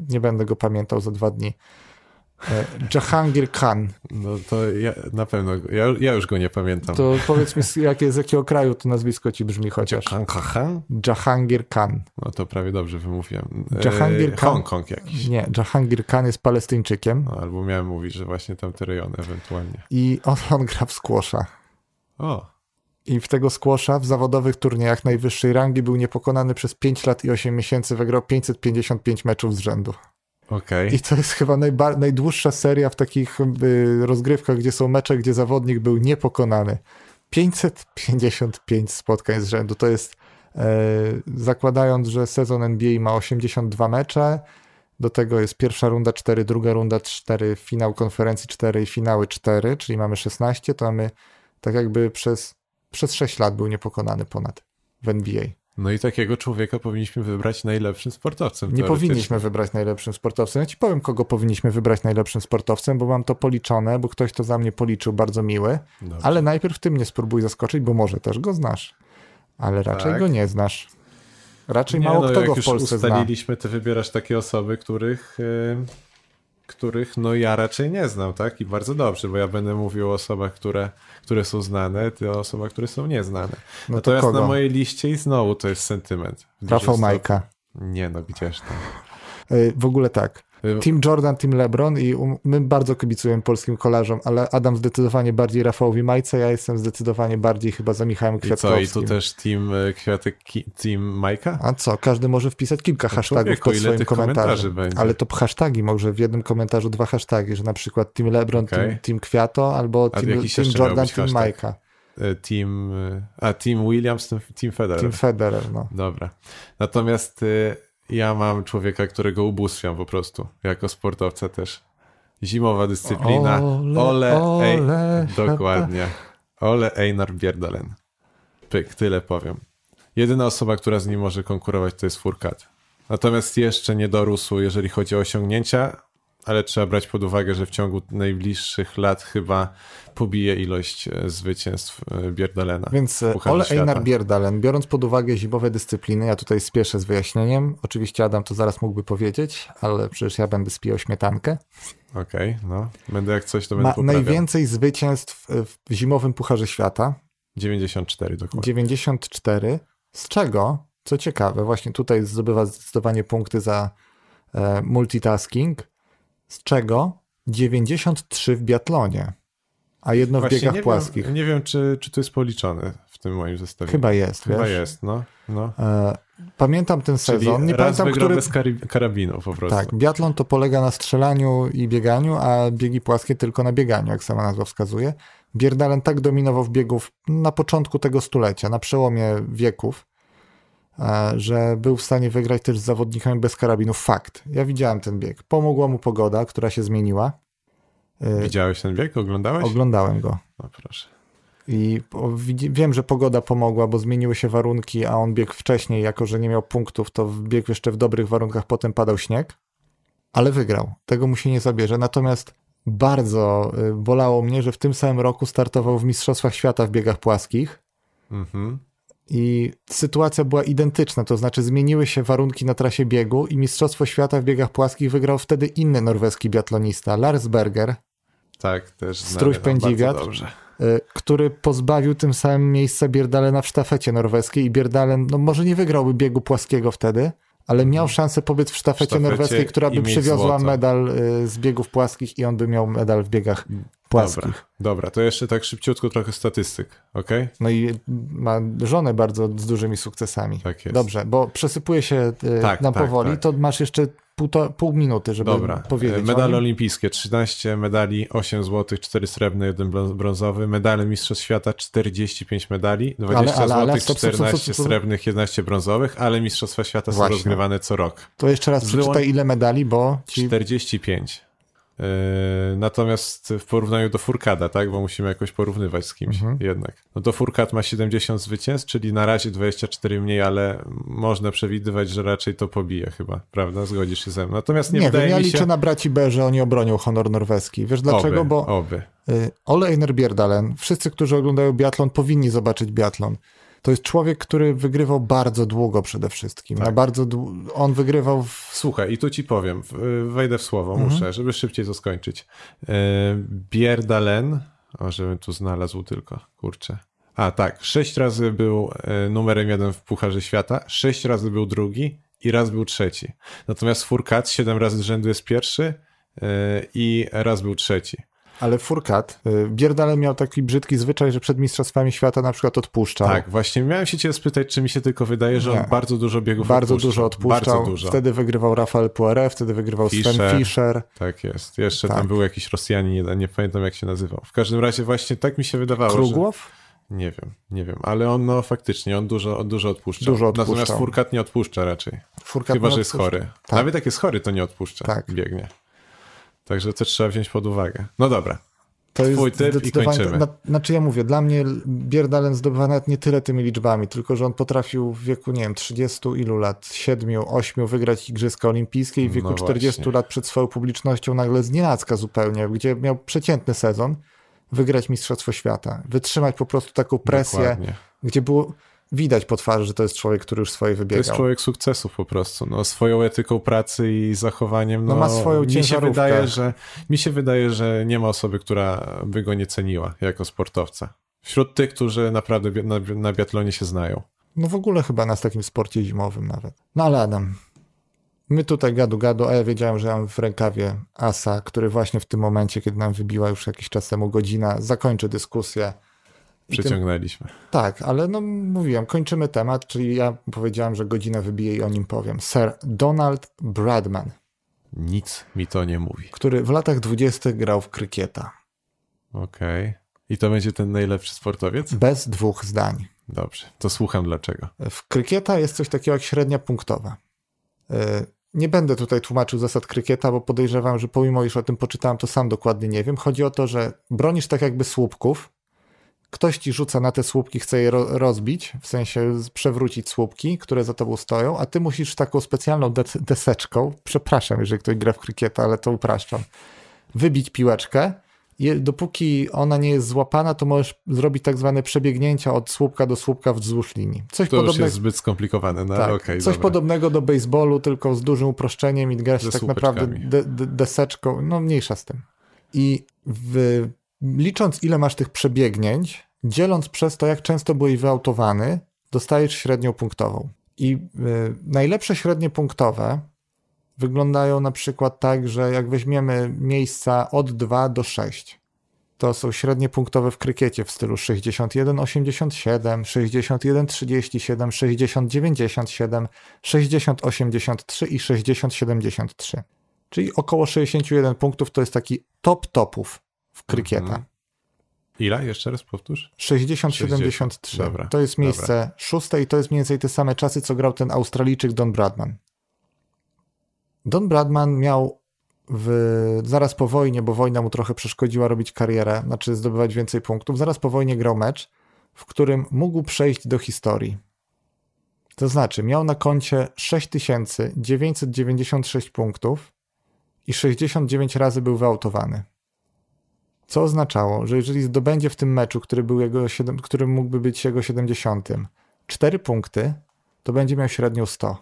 nie będę go pamiętał za dwa dni. E, Jahangir Khan. No to ja na pewno, ja, ja już go nie pamiętam. To powiedz mi, jakie, z jakiego kraju to nazwisko ci brzmi chociaż. Jahangir? Jahangir Khan. No to prawie dobrze wymówiłem. E, Jahangir Khan. Hongkong jakiś. Nie, Jahangir Khan jest palestyńczykiem. No, albo miałem mówić, że właśnie tam te rejony ewentualnie. I on, on gra w squasha. O. I w tego squasha w zawodowych turniejach najwyższej rangi był niepokonany przez 5 lat i 8 miesięcy, wygrał 555 meczów z rzędu. Okay. I to jest chyba najdłuższa seria w takich y, rozgrywkach, gdzie są mecze, gdzie zawodnik był niepokonany. 555 spotkań z rzędu. To jest e, zakładając, że sezon NBA ma 82 mecze, do tego jest pierwsza runda 4, druga runda 4, finał konferencji 4 i finały 4, czyli mamy 16, to mamy tak jakby przez, przez 6 lat był niepokonany ponad w NBA. No i takiego człowieka powinniśmy wybrać najlepszym sportowcem. Nie powinniśmy wybrać najlepszym sportowcem. Ja ci powiem, kogo powinniśmy wybrać najlepszym sportowcem, bo mam to policzone, bo ktoś to za mnie policzył, bardzo miły. Dobrze. Ale najpierw ty mnie spróbuj zaskoczyć, bo może też go znasz. Ale raczej tak. go nie znasz. Raczej nie, mało no, kto go w Polsce zna. ustaliliśmy, ty wybierasz takie osoby, których... Yy których no ja raczej nie znam, tak? I bardzo dobrze, bo ja będę mówił o osobach, które, które są znane, ty o osobach, które są nieznane. No Natomiast na mojej liście i znowu to jest sentyment. Rafał Majka. Nie no, gdzież tam. E, w ogóle tak. Team Jordan, Team LeBron i my bardzo kibicujemy polskim kolarzom, ale Adam zdecydowanie bardziej Rafałowi Majce, ja jestem zdecydowanie bardziej chyba za Michałem Kwiatkowskim. I co, i tu też Team y, Kwiatek, Team Majka? A co, każdy może wpisać kilka no hashtagów pod swoim komentarzem. Ale to hashtagi, może w jednym komentarzu dwa hashtagi, że na przykład Team LeBron, okay. team, team Kwiato albo Team, team Jordan, Team Majka. Y, team, a Team Williams, Team Federer. Team Federer, no. Dobra. Natomiast ja mam człowieka, którego ubóstwiam po prostu, jako sportowca też. Zimowa dyscyplina. Ole, ole, ole ej, dokładnie. Ole Einar Bierdalen. Pyk, tyle powiem. Jedyna osoba, która z nim może konkurować, to jest Furkat. Natomiast jeszcze nie dorósł, jeżeli chodzi o osiągnięcia, ale trzeba brać pod uwagę, że w ciągu najbliższych lat chyba pobije ilość e, zwycięstw e, Bierdalena. Więc e, Ole Einar Bierdalen, biorąc pod uwagę zimowe dyscypliny, ja tutaj spieszę z wyjaśnieniem. Oczywiście Adam to zaraz mógłby powiedzieć, ale przecież ja będę spijał śmietankę. Okej, okay, no. Będę jak coś, to będę Ma poprawiał. najwięcej zwycięstw w zimowym Pucharze Świata. 94 dokładnie. 94, z czego, co ciekawe, właśnie tutaj zdobywa zdecydowanie punkty za multitasking, z czego 93 w biatlonie, a jedno Właśnie w biegach nie płaskich. Wiem, nie wiem, czy, czy to jest policzone w tym moim zestawieniu. Chyba jest, Chyba wiesz? jest, no. no. E, pamiętam ten Czyli sezon, nie pamiętam, który... bez karabinu po prostu. Tak, biatlon to polega na strzelaniu i bieganiu, a biegi płaskie tylko na bieganiu, jak sama nazwa wskazuje. Bierdalen tak dominował w biegów na początku tego stulecia, na przełomie wieków, że był w stanie wygrać też z zawodnikami bez karabinów. Fakt. Ja widziałem ten bieg. Pomogła mu pogoda, która się zmieniła. E, Widziałeś ten bieg? Oglądałeś? Oglądałem go. no proszę. I wiem, że pogoda pomogła, bo zmieniły się warunki, a on biegł wcześniej, jako że nie miał punktów, to biegł jeszcze w dobrych warunkach, potem padał śnieg, ale wygrał. Tego mu się nie zabierze. Natomiast bardzo y, bolało mnie, że w tym samym roku startował w Mistrzostwach Świata w biegach płaskich Mhm. I sytuacja była identyczna, to znaczy zmieniły się warunki na trasie biegu i Mistrzostwo Świata w biegach płaskich wygrał wtedy inny norweski biatlonista, Lars Berger, Tak, też Struś znany nam pędzi bardzo wiatr. dobrze. y, który pozbawił tym samym miejsca Bierdalena w sztafecie norweskiej i Bierdalen, no może nie wygrałby biegu płaskiego wtedy, ale miał szansę pobiec w sztafecie, sztafecie norweskiej, która by przywiozła medal y, z biegów płaskich i on by miał medal w biegach płaskich. Dobra, dobra, to jeszcze tak szybciutko trochę statystyk, okej? No i ma żonę bardzo z dużymi sukcesami. Tak jest. Dobrze, bo przesypuje się y, Tak, nam tak, powoli, tak. to masz jeszcze półto, pół minuty, żeby Dobra, powiedzieć. Medale olimpijskie, 13 medali, 8 złotych, 4 srebrne, 1 brązowy, medale Mistrzostw Świata, 45 medali, 20 ale, ale, złotych, stop, stop, 14 stop, stop. srebrnych, 11 brązowych, ale Mistrzostwa Świata są Właśnie. rozgrywane co rok. To jeszcze raz Wyłą- przeczytaj ile medali, bo ci 45. Yy, natomiast w porównaniu do Furkada, tak, bo musimy jakoś porównywać z kimś Mhm. jednak. No to Furkad ma 70 zwycięstw, czyli na razie 24 mniej, ale można przewidywać, że raczej to pobije chyba, prawda? Zgodzisz się ze mną. Natomiast nie, Nie, wydaje wiem, ja mi liczę się... na braci B, że oni obronią honor norweski. Wiesz dlaczego? oby, Bo Oby. y, Ole Einar Bierdalen, wszyscy, którzy oglądają biatlon, powinni zobaczyć biatlon. To jest człowiek, który wygrywał bardzo długo przede wszystkim. Tak. Bardzo On wygrywał w... Słuchaj, i tu ci powiem, w- wejdę w słowo, Mhm. muszę, żeby szybciej to skończyć. Yy, Bierdalen, o, żebym tu znalazł tylko, kurczę. A tak, sześć razy był e, numerem jeden w Pucharze Świata, sześć razy był drugi i raz był trzeci. Natomiast Furkat siedem razy z rzędu jest pierwszy i raz był trzeci. Ale Furkat, y, Bierdalen miał taki brzydki zwyczaj, że przed Mistrzostwami Świata na przykład odpuszczał. Tak, właśnie miałem się cię spytać, czy mi się tylko wydaje, że Nie. on bardzo dużo biegów Bardzo odpuszczał. dużo odpuszczał. Bardzo dużo. Wtedy wygrywał Rafael Poiré, wtedy wygrywał Sven Fischer. Fischer. Tak jest. Jeszcze Tak. tam był jakiś Rosjanin, nie, nie pamiętam jak się nazywał. W każdym razie właśnie tak mi się wydawało, że... Krugłow? Nie wiem, nie wiem, ale on no faktycznie, on dużo, dużo odpuszcza. Dużo odpuszczał. Natomiast Furkat nie odpuszcza raczej. Furkat Chyba, że jest chory. Tak. Nawet jak jest chory, to nie odpuszcza. Tak. Biegnie. Także to trzeba wziąć pod uwagę. No dobra. To Twój jest typ i kończymy. Na, znaczy ja mówię, dla mnie Bierdalen zdobywa nawet nie tyle tymi liczbami, tylko że on potrafił w wieku, nie wiem, 30 ilu lat, 7, 8 wygrać Igrzyska Olimpijskie i w wieku No 40 właśnie. lat przed swoją publicznością nagle z nienacka zupełnie, gdzie miał przeciętny sezon, wygrać Mistrzostwo Świata. Wytrzymać po prostu taką presję, Dokładnie. gdzie było widać po twarzy, że to jest człowiek, który już swoje To wybiegał. jest człowiek sukcesów po prostu. No, swoją etyką pracy i zachowaniem. No, No, ma swoją mi się, ciężarówkę. wydaje, że, mi się wydaje, że nie ma osoby, która by go nie ceniła jako sportowca. Wśród tych, którzy naprawdę na, na biatlonie się znają. No w ogóle chyba na takim sporcie zimowym nawet. No ale Adam, my tutaj gadu gadu, a ja wiedziałem, że mam w rękawie asa, który właśnie w tym momencie, kiedy nam wybiła już jakiś czas temu godzina, zakończy dyskusję. I tym, tak, ale no mówiłem, kończymy temat, czyli ja powiedziałem, że godzina wybije i o nim powiem. Sir Donald Bradman, Nic mi to nie mówi. który w latach dwudziestych grał w krykieta. Okej. I to będzie ten najlepszy sportowiec? Bez dwóch zdań. Dobrze, to słucham dlaczego. W krykieta jest coś takiego jak średnia punktowa. Yy, Nie będę tutaj tłumaczył zasad krykieta, bo podejrzewam, że pomimo iż o tym poczytałem, to sam dokładnie nie wiem. Chodzi o to, że bronisz tak jakby słupków, ktoś ci rzuca na te słupki, chce je ro- rozbić, w sensie przewrócić słupki, które za tobą stoją, a ty musisz taką specjalną de- deseczką, przepraszam, jeżeli ktoś gra w krykieta, ale to upraszczam, wybić piłeczkę. Je, dopóki ona nie jest złapana, to możesz zrobić tak zwane przebiegnięcia od słupka do słupka wzdłuż linii. Coś To już podobnego. jest zbyt skomplikowane, no Tak, okej, coś dobra. podobnego do baseballu, tylko z dużym uproszczeniem i gra się Ze tak naprawdę de, de, deseczką, no mniejsza z tym. I w, licząc ile masz tych przebiegnięć, dzieląc przez to, jak często byłeś wyautowany, dostajesz średnią punktową. I y, najlepsze średnie punktowe wyglądają na przykład tak, że jak weźmiemy miejsca od 2 do 6, to są średnie punktowe w krykiecie w stylu 61-87, 61-37, 60-97, 60-83 i 60-73. Czyli około 61 punktów to jest taki top topów w krykieta. Mhm. Ile? Jeszcze raz powtórz? 60-73. To jest miejsce dobra. szóste i to jest mniej więcej te same czasy, co grał ten Australijczyk Don Bradman. Don Bradman miał w, zaraz po wojnie, bo wojna mu trochę przeszkodziła robić karierę, znaczy zdobywać więcej punktów, zaraz po wojnie grał mecz, w którym mógł przejść do historii. To znaczy, miał na koncie 6996 punktów i 69 razy był wyautowany. Co oznaczało, że jeżeli zdobędzie w tym meczu, który, był jego, który mógłby być jego 70, 4 punkty, to będzie miał średnią 100.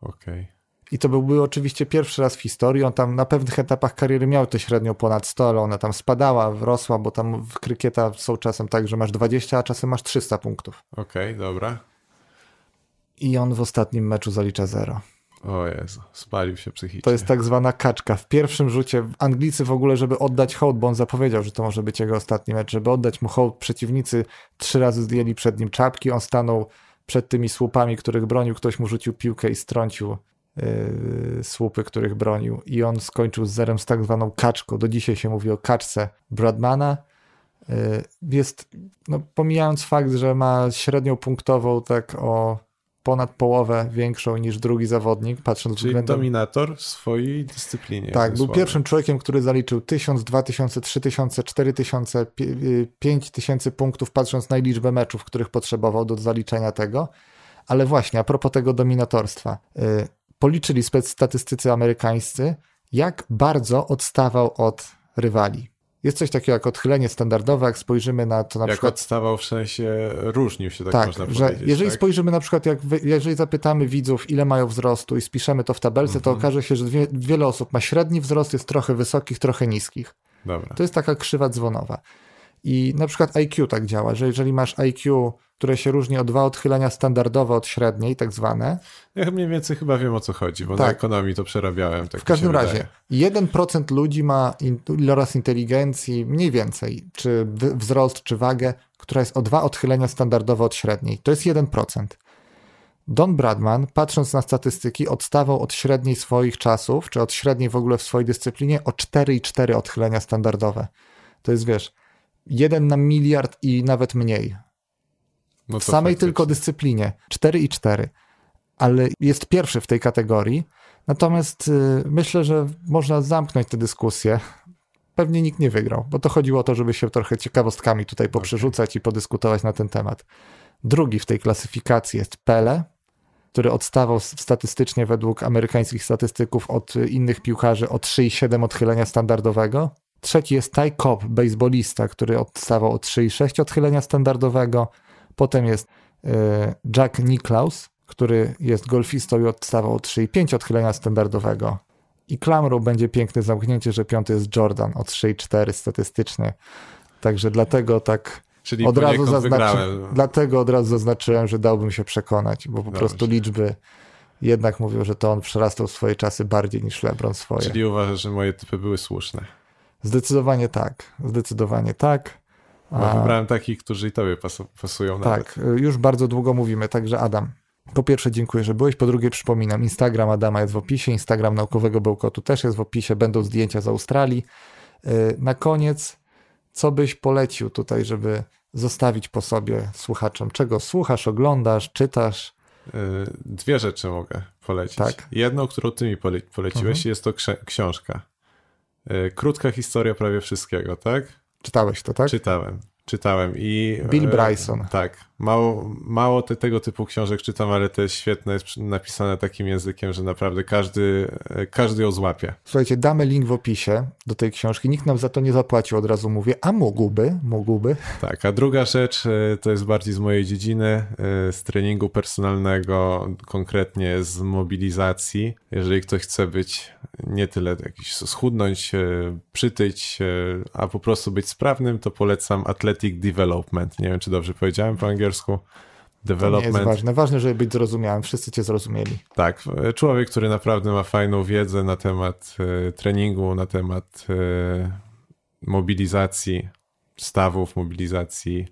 Okej. Okay. I to byłby oczywiście pierwszy raz w historii. On tam na pewnych etapach kariery miał to średnią ponad 100, ale ona tam spadała, rosła, bo tam w krykieta są czasem tak, że masz 20, a czasem masz 300 punktów. Okej, okay, dobra. I on w ostatnim meczu zalicza 0. O Jezu, spalił się psychicznie. To jest tak zwana kaczka. W pierwszym rzucie Anglicy w ogóle, żeby oddać hołd, bo on zapowiedział, że to może być jego ostatni mecz, żeby oddać mu hołd, przeciwnicy trzy razy zdjęli przed nim czapki, on stanął przed tymi słupami, których bronił, ktoś mu rzucił piłkę i strącił yy, słupy, których bronił i on skończył z zerem z tak zwaną kaczką. Do dzisiaj się mówi o kaczce Bradmana. Yy, jest, no, pomijając fakt, że ma średnią punktową tak o ponad połowę większą niż drugi zawodnik, patrząc Czyli względem... dominator w swojej dyscyplinie. Tak, był pierwszym człowiekiem, który zaliczył 1000, 2000, 3000, 4000, 5000 punktów, patrząc na liczbę meczów, których potrzebował do zaliczenia tego. Ale właśnie, a propos tego dominatorstwa. Y, policzyli statystycy amerykańscy, jak bardzo odstawał od rywali. Jest coś takiego jak odchylenie standardowe, jak spojrzymy na to na jak przykład... Jak odstawał w sensie różnił się, tak, tak można że powiedzieć. Jeżeli tak? spojrzymy na przykład, jak jeżeli zapytamy widzów, ile mają wzrostu i spiszemy to w tabelce, to mhm. okaże się, że wie, wiele osób ma średni wzrost, jest trochę wysokich, trochę niskich. Dobra. To jest taka krzywa dzwonowa. I na przykład IQ tak działa, że jeżeli masz IQ, które się różni o dwa odchylenia standardowe od średniej, tak zwane. Ja mniej więcej chyba wiem o co chodzi, bo tak. na ekonomii to przerabiałem. Tak w każdym razie, wydaje. 1% ludzi ma iloraz inteligencji mniej więcej, czy wzrost, czy wagę, która jest o dwa odchylenia standardowe od średniej. To jest 1%. Don Bradman, patrząc na statystyki, odstawał od średniej swoich czasów, czy od średniej w ogóle w swojej dyscyplinie o 4,4 odchylenia standardowe. To jest, wiesz, jeden na miliard i nawet mniej. No w samej faktycznie. tylko dyscyplinie. 4 i 4. Ale jest pierwszy w tej kategorii. Natomiast y, myślę, że można zamknąć tę dyskusję. Pewnie nikt nie wygrał, bo to chodziło o to, żeby się trochę ciekawostkami tutaj poprzerzucać okay. i podyskutować na ten temat. Drugi w tej klasyfikacji jest Pele, który odstawał statystycznie według amerykańskich statystyków od innych piłkarzy o 3,7 odchylenia standardowego. Trzeci jest Ty Cobb, baseballista, który odstawał od 3,6 odchylenia standardowego. Potem jest e, Jack Nicklaus, który jest golfistą i odstawał od 3,5 odchylenia standardowego. I klamrą będzie piękne zamknięcie, że piąty jest Jordan od 3,4 statystycznie. Także dlatego tak Czyli od razu zaznaczy, dlatego od razu zaznaczyłem, że dałbym się przekonać, bo po Dobrze. prostu liczby jednak mówią, że to on przerastał swoje czasy bardziej niż LeBron swoje. Czyli uważasz, że moje typy były słuszne? Zdecydowanie tak. Zdecydowanie tak. A... wybrałem takich, którzy i tobie pasują. Tak, nawet. już bardzo długo mówimy, także Adam. Po pierwsze dziękuję, że byłeś, po drugie przypominam, Instagram Adama jest w opisie, Instagram Naukowego Bełkotu też jest w opisie, będą zdjęcia z Australii. Y, na koniec, co byś polecił tutaj, żeby zostawić po sobie słuchaczom? Czego słuchasz, oglądasz, czytasz? Y, dwie rzeczy mogę polecić. Tak? Jedną, którą ty mi poleciłeś, mhm. jest to książka. Y, krótka historia prawie wszystkiego, tak? Czytałeś to, tak? Czytałem, czytałem i... Bill e, Bryson. Tak, Mało, mało te, tego typu książek czytam, ale to jest świetne, jest napisane takim językiem, że naprawdę każdy, każdy ją złapie. Słuchajcie, damy link w opisie do tej książki. Nikt nam za to nie zapłacił, od razu mówię, a mógłby, mógłby. Tak, a druga rzecz e, to jest bardziej z mojej dziedziny, e, z treningu personalnego, konkretnie z mobilizacji. Jeżeli ktoś chce być nie tyle jakiś schudnąć, e, przytyć, a po prostu być sprawnym, to polecam Athletic Development. Nie wiem, czy dobrze powiedziałem po angielsku angielsku. Development. To nie jest ważne. Ważne, żeby być zrozumiałym. Wszyscy cię zrozumieli. Tak. Człowiek, który naprawdę ma fajną wiedzę na temat e, treningu, na temat e, mobilizacji stawów, mobilizacji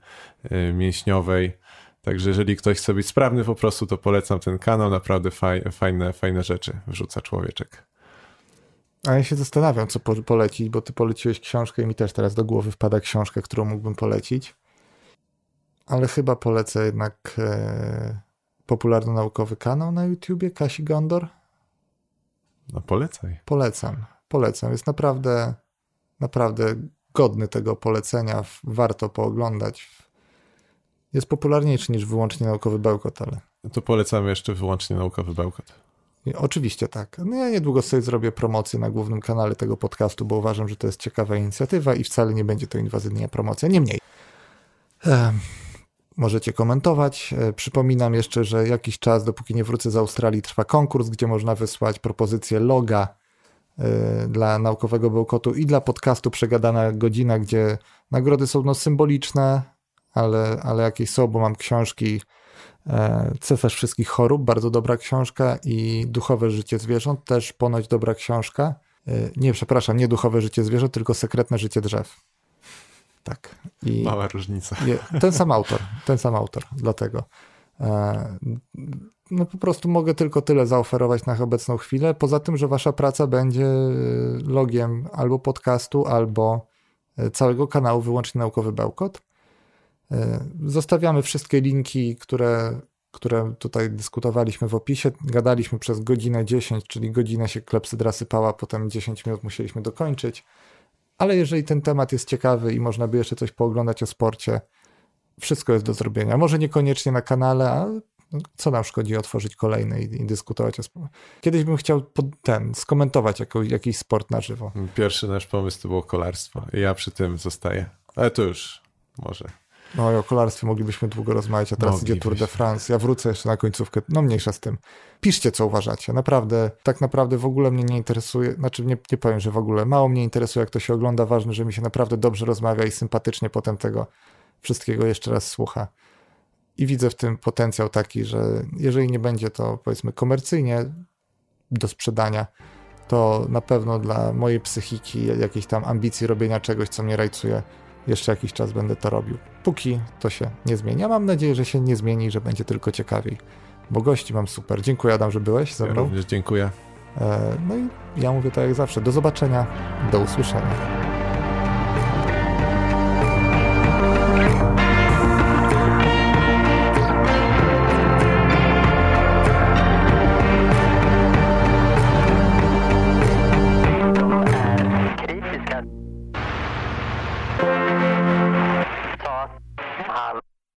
e, mięśniowej. Także jeżeli ktoś chce być sprawny po prostu, to polecam ten kanał. Naprawdę fajne, fajne rzeczy wrzuca człowieczek. A ja się zastanawiam, co polecić, bo ty poleciłeś książkę i mi też teraz do głowy wpada książka, którą mógłbym polecić ale chyba polecę jednak e, popularno-naukowy kanał na YouTubie Kasi Gondor. No polecaj. Polecam, polecam. Jest naprawdę, naprawdę godny tego polecenia. Warto pooglądać. Jest popularniejszy niż wyłącznie naukowy bełkot, ale... To polecamy jeszcze wyłącznie naukowy bełkot. I oczywiście tak. No ja niedługo sobie zrobię promocję na głównym kanale tego podcastu, bo uważam, że to jest ciekawa inicjatywa i wcale nie będzie to inwazyjna promocja. Niemniej. Um możecie komentować. E, przypominam jeszcze, że jakiś czas, dopóki nie wrócę z Australii, trwa konkurs, gdzie można wysłać propozycję loga e, dla naukowego bełkotu i dla podcastu Przegadana Godzina, gdzie nagrody są no, symboliczne, ale, ale jakieś są, bo mam książki e, Cesarz Wszystkich Chorób, bardzo dobra książka i Duchowe Życie Zwierząt, też ponoć dobra książka. Nie, przepraszam, nie Duchowe Życie Zwierząt, tylko Sekretne Życie Drzew. Tak. I Mała różnica. ten sam autor, ten sam autor, dlatego. E, no po prostu mogę tylko tyle zaoferować na obecną chwilę. Poza tym, że wasza praca będzie logiem albo podcastu, albo e, całego kanału Wyłącznie Naukowy Bełkot. E, zostawiamy wszystkie linki, które, które tutaj dyskutowaliśmy w opisie. Gadaliśmy przez godzinę 10, czyli godzinę się klepsydra sypała, potem 10 minut musieliśmy dokończyć. Ale jeżeli ten temat jest ciekawy i można by jeszcze coś pooglądać o sporcie, wszystko jest do zrobienia. Może niekoniecznie na kanale, a co nam szkodzi otworzyć kolejny i, i dyskutować o sporcie. Kiedyś bym chciał ten, skomentować jako, jakiś sport na żywo. Pierwszy nasz pomysł to było kolarstwo i ja przy tym zostaję. Ale to już może no o kolarstwie moglibyśmy długo rozmawiać, a teraz idzie Tour de France. Ja wrócę jeszcze na końcówkę. No mniejsza z tym. Piszcie, co uważacie. Naprawdę, tak naprawdę w ogóle mnie nie interesuje, znaczy nie, nie powiem, że w ogóle. Mało mnie interesuje, jak to się ogląda. Ważne, że mi się naprawdę dobrze rozmawia i sympatycznie potem tego wszystkiego jeszcze raz słucha. I widzę w tym potencjał taki, że jeżeli nie będzie to powiedzmy komercyjnie do sprzedania, to na pewno dla mojej psychiki, jakiejś tam ambicji robienia czegoś, co mnie rajcuje, jeszcze jakiś czas będę to robił. Póki to się nie zmieni. Ja mam nadzieję, że się nie zmieni, że będzie tylko ciekawiej. Bo gości mam super. Dziękuję Adam, że byłeś ze mną. Ja również dziękuję. E, no i ja mówię tak jak zawsze. Do zobaczenia, do usłyszenia.